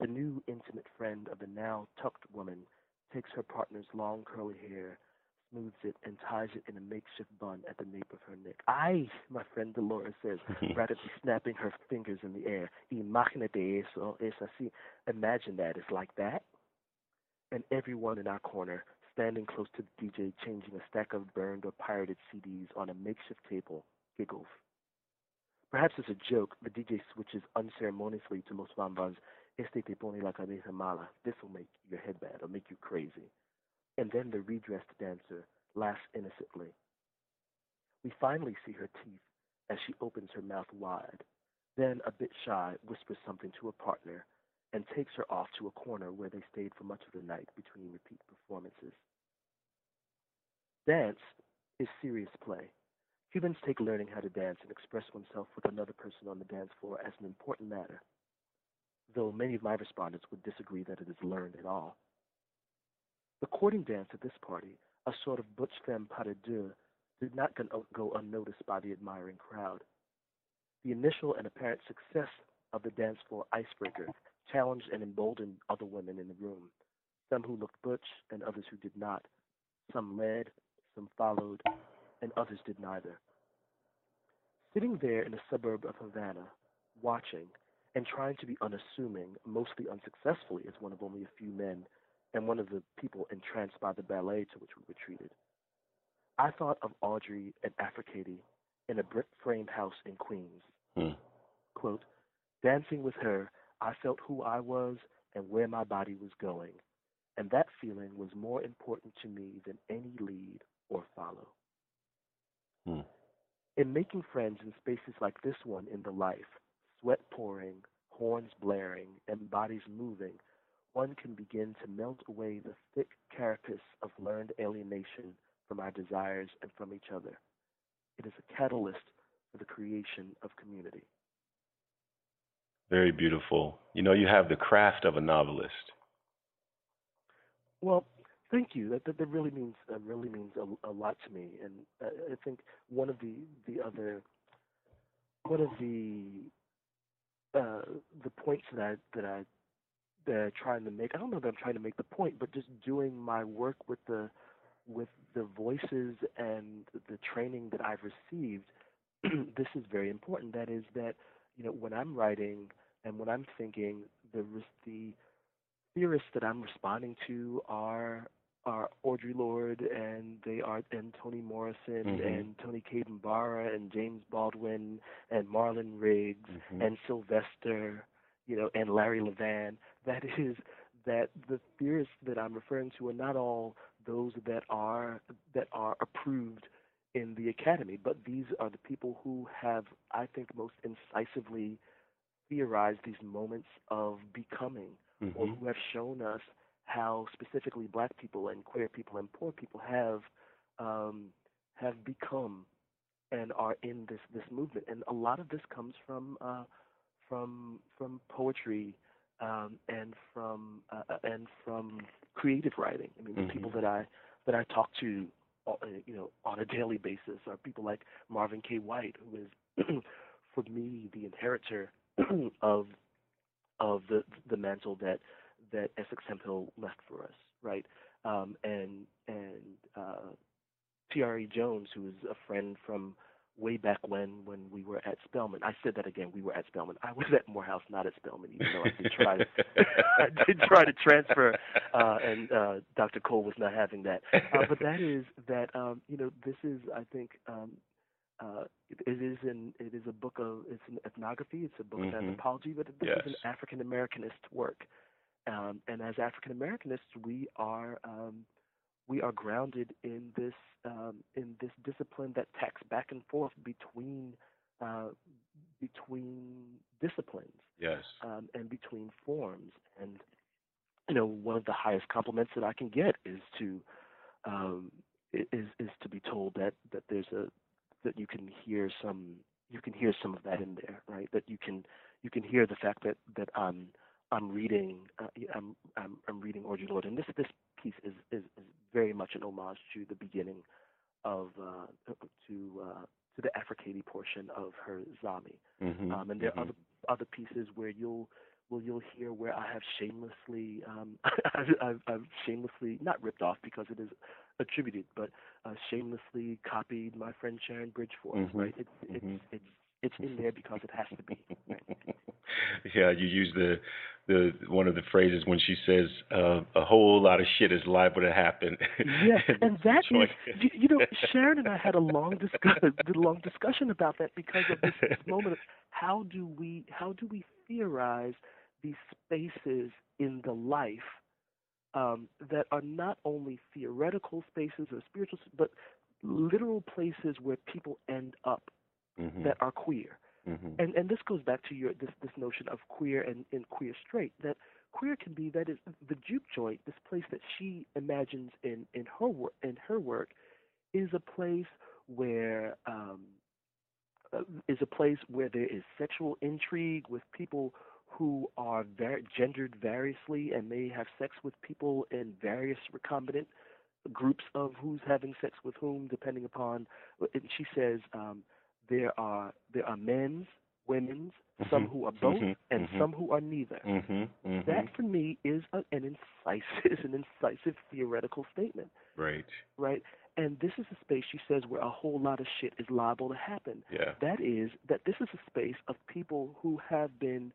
The new intimate friend of the now tucked woman takes her partner's long curly hair smooths it, and ties it in a makeshift bun at the nape of her neck. Ay, my friend Dolores says, rapidly snapping her fingers in the air. Imagínate eso, es así. Imagine that, it's like that. And everyone in our corner, standing close to the DJ, changing a stack of burned or pirated CDs on a makeshift table, giggles. Perhaps as a joke, the DJ switches unceremoniously to Los Van Van. Este te pone la cabeza mala. This will make your head bad or make you crazy and then the redressed dancer laughs innocently. We finally see her teeth as she opens her mouth wide, then, a bit shy, whispers something to her partner and takes her off to a corner where they stayed for much of the night between repeat performances. Dance is serious play. Cubans take learning how to dance and express oneself with another person on the dance floor as an important matter, though many of my respondents would disagree that it is learned at all. The courting dance at this party, a sort of butch femme pas de deux, did not go unnoticed by the admiring crowd. The initial and apparent success of the dance floor icebreaker challenged and emboldened other women in the room, some who looked butch and others who did not. Some led, some followed, and others did neither. Sitting there in a suburb of Havana, watching and trying to be unassuming, mostly unsuccessfully as one of only a few men and one of the people entranced by the ballet to which we were treated. I thought of Audre and Afrekete in a brick framed house in Queens. Hmm. Quote, Dancing with her, I felt who I was and where my body was going, and that feeling was more important to me than any lead or follow. Hmm. In making friends in spaces like this one in the life, sweat pouring, horns blaring, and bodies moving, one can begin to melt away the thick carapace of learned alienation from our desires and from each other. It is a catalyst for the creation of community. Very beautiful. You know, you have the craft of a novelist. Well, thank you. That that, that really means uh, really means a, a, lot to me, and I think one of the the other one of the uh, the points that I that I uh, trying to make. I don't know that I'm trying to make the point, but just doing my work with the with the voices and the training that I've received. this is very important. That is that you know when I'm writing and when I'm thinking, the the theorists that I'm responding to are are Audre Lorde and they are and Toni Morrison mm-hmm. and Toni Cade Bambara and James Baldwin and Marlon Riggs mm-hmm. and Sylvester, you know, and Larry Levan that is that the theorists that I'm referring to are not all those that are that are approved in the academy, but these are the people who have, I think, most incisively theorized these moments of becoming, mm-hmm. or who have shown us how specifically Black people and queer people and poor people have um, have become and are in this this movement. And a lot of this comes from uh, from from poetry um, and from uh, uh, and from creative writing. I mean, mm-hmm. the people that I that I talk to, uh, you know, on a daily basis are people like Marvin K. White, who is, for me, the inheritor of of the the mantle that that Essex Hemphill left for us, right? Um, and and uh, Tayari Jones, who is a friend from way back when when we were at Spelman. I said that again. We were at Spelman. I was at Morehouse, not at Spelman, even though I did try. To, I did try to transfer, uh, and uh, Dr. Cole was not having that. Uh, but that is that um, you know this is I think um, uh, it, it is an it is a book of it's an ethnography. It's a book mm-hmm. of anthropology, but this yes. is an African Americanist work. Um, and as African Americanists, we are um, we are grounded in this um, in this discipline that tacks back and forth between uh, between disciplines yes. um, and between forms. And you know one of the highest compliments that I can get is to um, is is to be told that that there's a that you can hear some you can hear some of that in there right? That you can you can hear the fact that that I'm I'm reading uh, I'm, I'm I'm reading Audre Lorde and this this piece is, is, is very much an homage to the beginning of uh, to uh, to the Afrekete portion of her Zami. Mm-hmm. Um, and there mm-hmm. are other other pieces where you'll well you'll hear where I have shamelessly um, I've, I've, I've shamelessly not ripped off because it is attributed, but uh, shamelessly copied my friend Sharon Bridgforth. Mm-hmm. Right? It's it's it's it's in there because it has to be. Yeah, you use the the one of the phrases when she says uh, a whole lot of shit is liable to happen. Yes, and that is you, you know Sharon and I had a long discussion a long discussion about that because of this, this moment of how do we how do we theorize these spaces in the life um, that are not only theoretical spaces or spiritual, but literal places where people end up mm-hmm. that are queer. Mm-hmm. And and this goes back to your this this notion of queer and, and queer straight that queer can be that is the juke joint this place that she imagines in in her work in her work is a place where um, uh, is a place where there is sexual intrigue with people who are var- gendered variously and may have sex with people in various recombinant groups of who's having sex with whom depending upon and she says um, there are there are men's, women's, mm-hmm. some who are both, mm-hmm. and mm-hmm. some who are neither. Mm-hmm. That for me is a, an incisive is an incisive theoretical statement. Right. Right. And this is a space she says where a whole lot of shit is liable to happen. Yeah. That is that this is a space of people who have been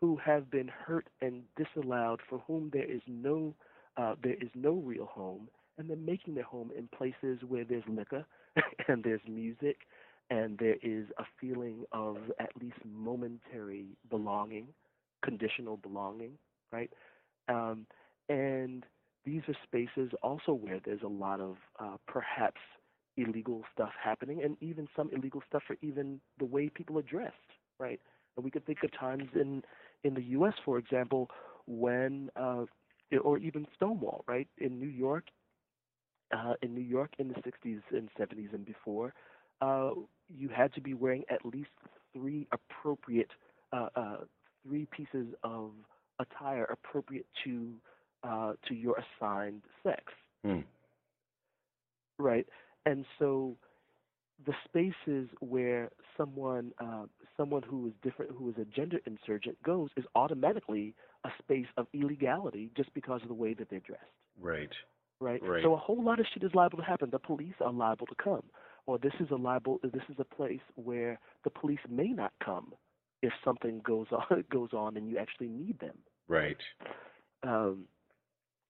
who have been hurt and disallowed for whom there is no uh, there is no real home and they're making their home in places where there's liquor and there's music and there is a feeling of at least momentary belonging, conditional belonging, right? Um, and these are spaces also where there's a lot of uh, perhaps illegal stuff happening, and even some illegal stuff for even the way people are dressed, right? And we could think of times in in the U.S., for example, when uh, or even Stonewall, right, in New York, uh, in New York in the 60s and 70s and before, uh, you had to be wearing at least three appropriate uh, uh, three pieces of attire appropriate to uh, to your assigned sex. Hmm. Right, and so the spaces where someone uh, someone who is different, who is a gender insurgent, goes is automatically a space of illegality just because of the way that they're dressed. Right. Right. Right. So a whole lot of shit is liable to happen. The police are liable to come or this is a liable this is a place where the police may not come if something goes on goes on and you actually need them. Right. Um,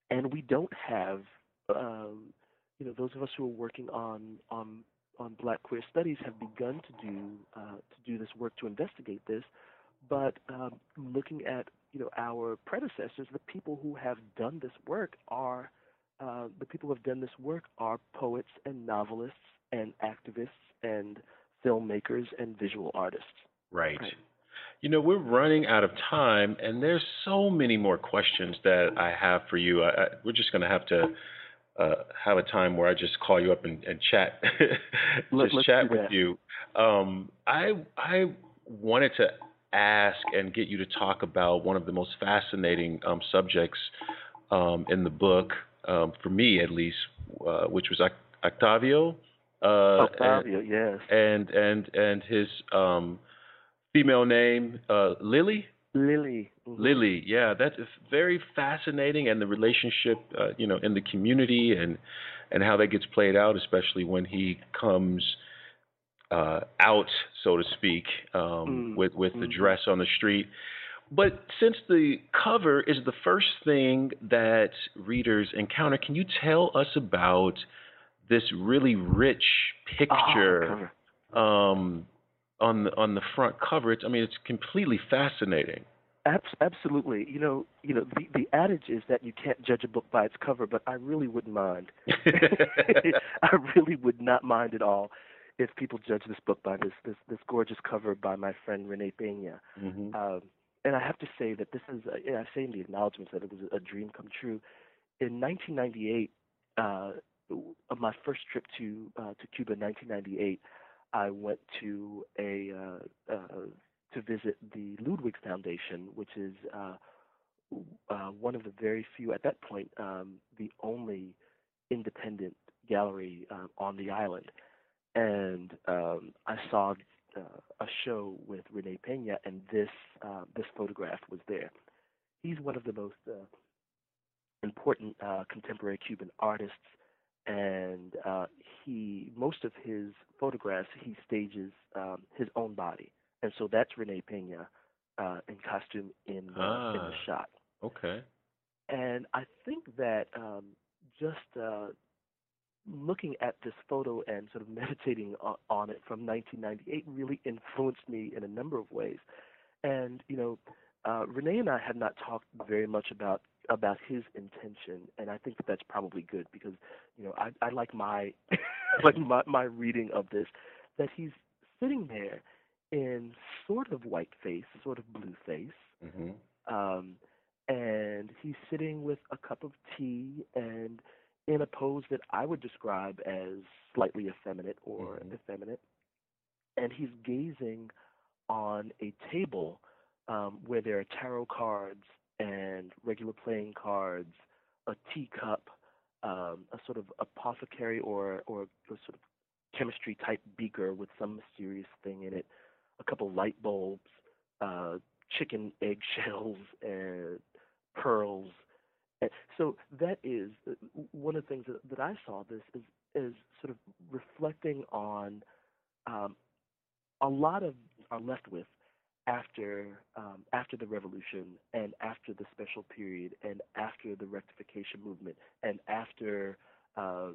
and we don't have um, you know those of us who are working on on on black queer studies have begun to do uh, to do this work to investigate this. But um, looking at you know our predecessors the people who have done this work are uh, the people who have done this work are poets and novelists and activists and filmmakers and visual artists. Right. right. You know, we're running out of time, and there's so many more questions that I have for you. I, I, we're just going to have to uh, have a time where I just call you up and, and chat, just Let, chat with you. Um, I I wanted to ask and get you to talk about one of the most fascinating um, subjects um, in the book, um, for me at least, uh, which was Octavio. Uh, Octavio, and, yes. And and and his um, female name, uh, Lily. Lily. Mm-hmm. Lily, yeah, that's very fascinating, and the relationship, uh, you know, in the community and and how that gets played out, especially when he comes uh, out, so to speak, um, mm. with with the mm-hmm. dress on the street. But since the cover is the first thing that readers encounter, can you tell us about this really rich picture oh, um, on the on the front cover? It's, I mean, it's completely fascinating. Absolutely. You know, you know, the the adage is that you can't judge a book by its cover, but I really wouldn't mind. I really would not mind at all if people judge this book by this this this gorgeous cover by my friend Renee Pena. Mm-hmm. Um, and I have to say that this is, I say in the acknowledgments that it was a dream come true. In 1998, uh, my first trip to uh, to Cuba in 1998, I went to a uh, uh, to visit the Ludwig Foundation, which is uh, uh, one of the very few at that point, um, the only independent gallery uh, on the island. And um, I saw a show with Rene Pena, and this this photograph was there. He's one of the most important contemporary Cuban artists, and uh, he most of his photographs he stages um, his own body, and so that's Rene Pena uh, in costume in ah, in the shot. Okay. And I think that um, just uh, looking at this photo and sort of meditating on, it from 1998 really influenced me in a number of ways. And you know, uh, Rene and I had not talked very much about about his intention, and I think that that's probably good because you know I, I like my like my, my reading of this that he's sitting there in sort of white face, sort of blue face. Mm-hmm. Um, and he's sitting with a cup of tea and in a pose that I would describe as slightly effeminate or mm-hmm. effeminate. And he's gazing on a table um, where there are tarot cards and regular playing cards, a teacup, um, a sort of apothecary or, or, or sort of chemistry type beaker with some mysterious thing in it, a couple light bulbs, uh, chicken eggshells, and pearls, so that is uh, one of the things that, that I saw this is is sort of reflecting on um, a lot of are left with after um, after the revolution and after the special period and after the rectification movement and after uh,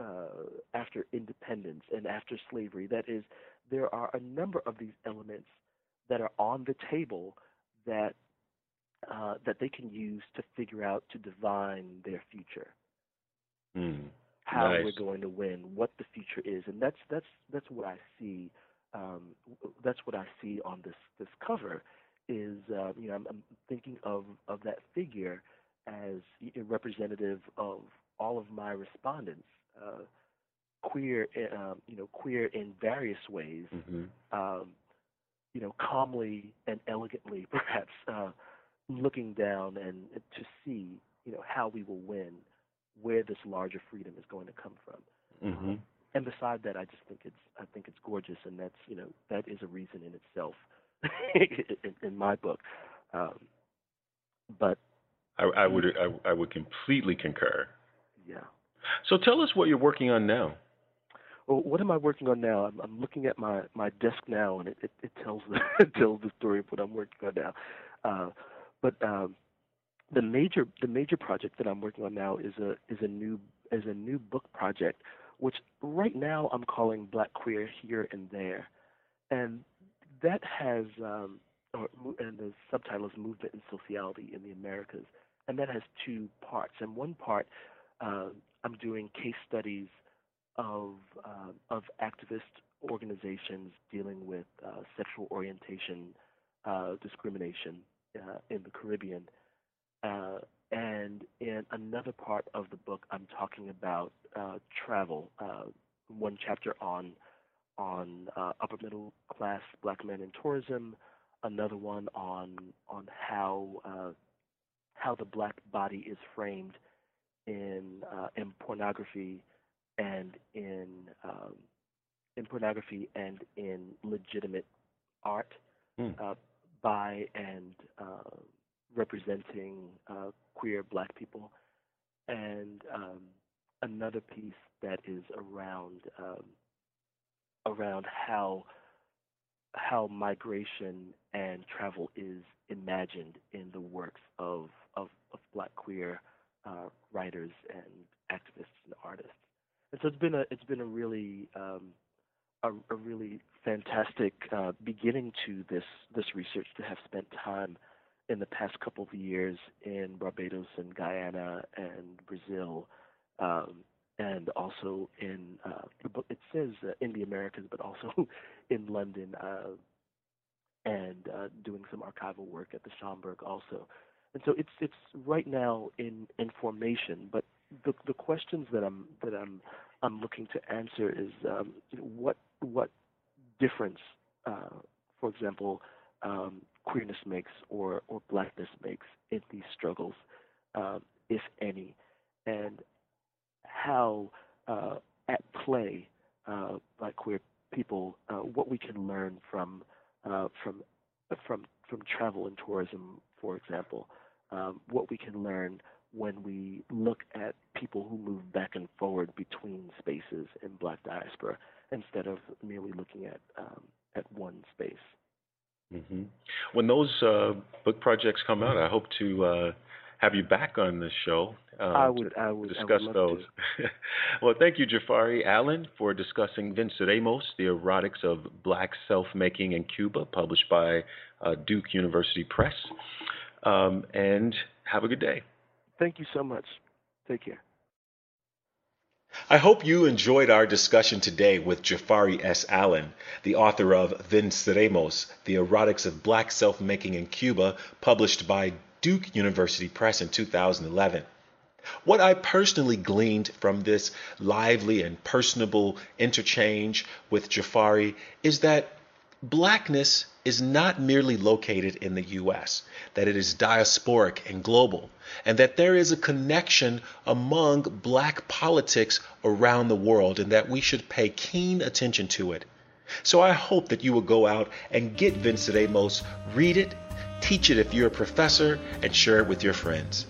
uh, after independence and after slavery. That is, there are a number of these elements that are on the table that uh, that they can use to figure out to divine their future. Mm, how nice. we're going to win, what the future is, and that's that's that's what I see. Um, that's what I see on this this cover. Is uh, you know I'm, I'm thinking of of that figure as representative of all of my respondents, uh, queer, uh, you know, queer in various ways, mm-hmm. um, you know, calmly and elegantly, perhaps uh, looking down and to see, you know, how we will win, where this larger freedom is going to come from. Mm-hmm. And beside that, I just think it's I think it's gorgeous, and that's you know that is a reason in itself in, in, my book. Um, but I, I would I, I would completely concur. Yeah. So tell us what you're working on now. Well, what am I working on now? I'm, I'm looking at my, my desk now, and it, it, it tells the it tells the story of what I'm working on now. Uh, but um, the major the major project that I'm working on now is a is a new is a new book project, which right now I'm calling Black Queer Here and There, and that has um, or, and the subtitle is Movement and Sociality in the Americas, and that has two parts. And one part uh, I'm doing case studies of uh, of activist organizations dealing with uh, sexual orientation uh, discrimination uh, in the Caribbean. Uh, and in another part of the book, I'm talking about uh, travel. Uh, one chapter on on uh, upper middle class black men in tourism. Another one on on how uh, how the black body is framed in in pornography and in um, in pornography and in legitimate art. Mm by and uh, representing uh, queer black people, and um, another piece that is around um, around how how migration and travel is imagined in the works of of, of black queer uh, writers and activists and artists. And so it's been a it's been a really um, a, a, really fantastic uh, beginning to this this research to have spent time in the past couple of years in Barbados and Guyana and Brazil, um, and also in uh, it says uh, in the Americas, but also in London, uh, and uh, doing some archival work at the Schomburg also. And so it's it's right now in in formation, but the the questions that I'm that I'm I'm looking to answer is um, what what difference, uh, for example, um, queerness makes or, or blackness makes in these struggles, um, if any, and how uh, at play uh, black queer people, uh, what we can learn from uh, from from from travel and tourism, for example, um, what we can learn when we look at people who move back and forward between spaces in black diaspora instead of merely looking at um, at one space. Mm-hmm. When those uh, book projects come out, I hope to uh, have you back on the show. Uh, I would, I would discuss I would those. well, thank you, Jafari Allen, for discussing Venceremos, the erotics of black self-making in Cuba, published by uh, Duke University Press. Um, and have a good day. Thank you so much. Take care. I hope you enjoyed our discussion today with Jafari S. Allen, the author of Venceremos, The Erotics of Black Self-Making in Cuba, published by Duke University Press in 2011. What I personally gleaned from this lively and personable interchange with Jafari is that blackness is not merely located in the U.S., that it is diasporic and global, and that there is a connection among black politics around the world, and that we should pay keen attention to it. So I hope that you will go out and get Venceremos, read it, teach it if you're a professor, and share it with your friends.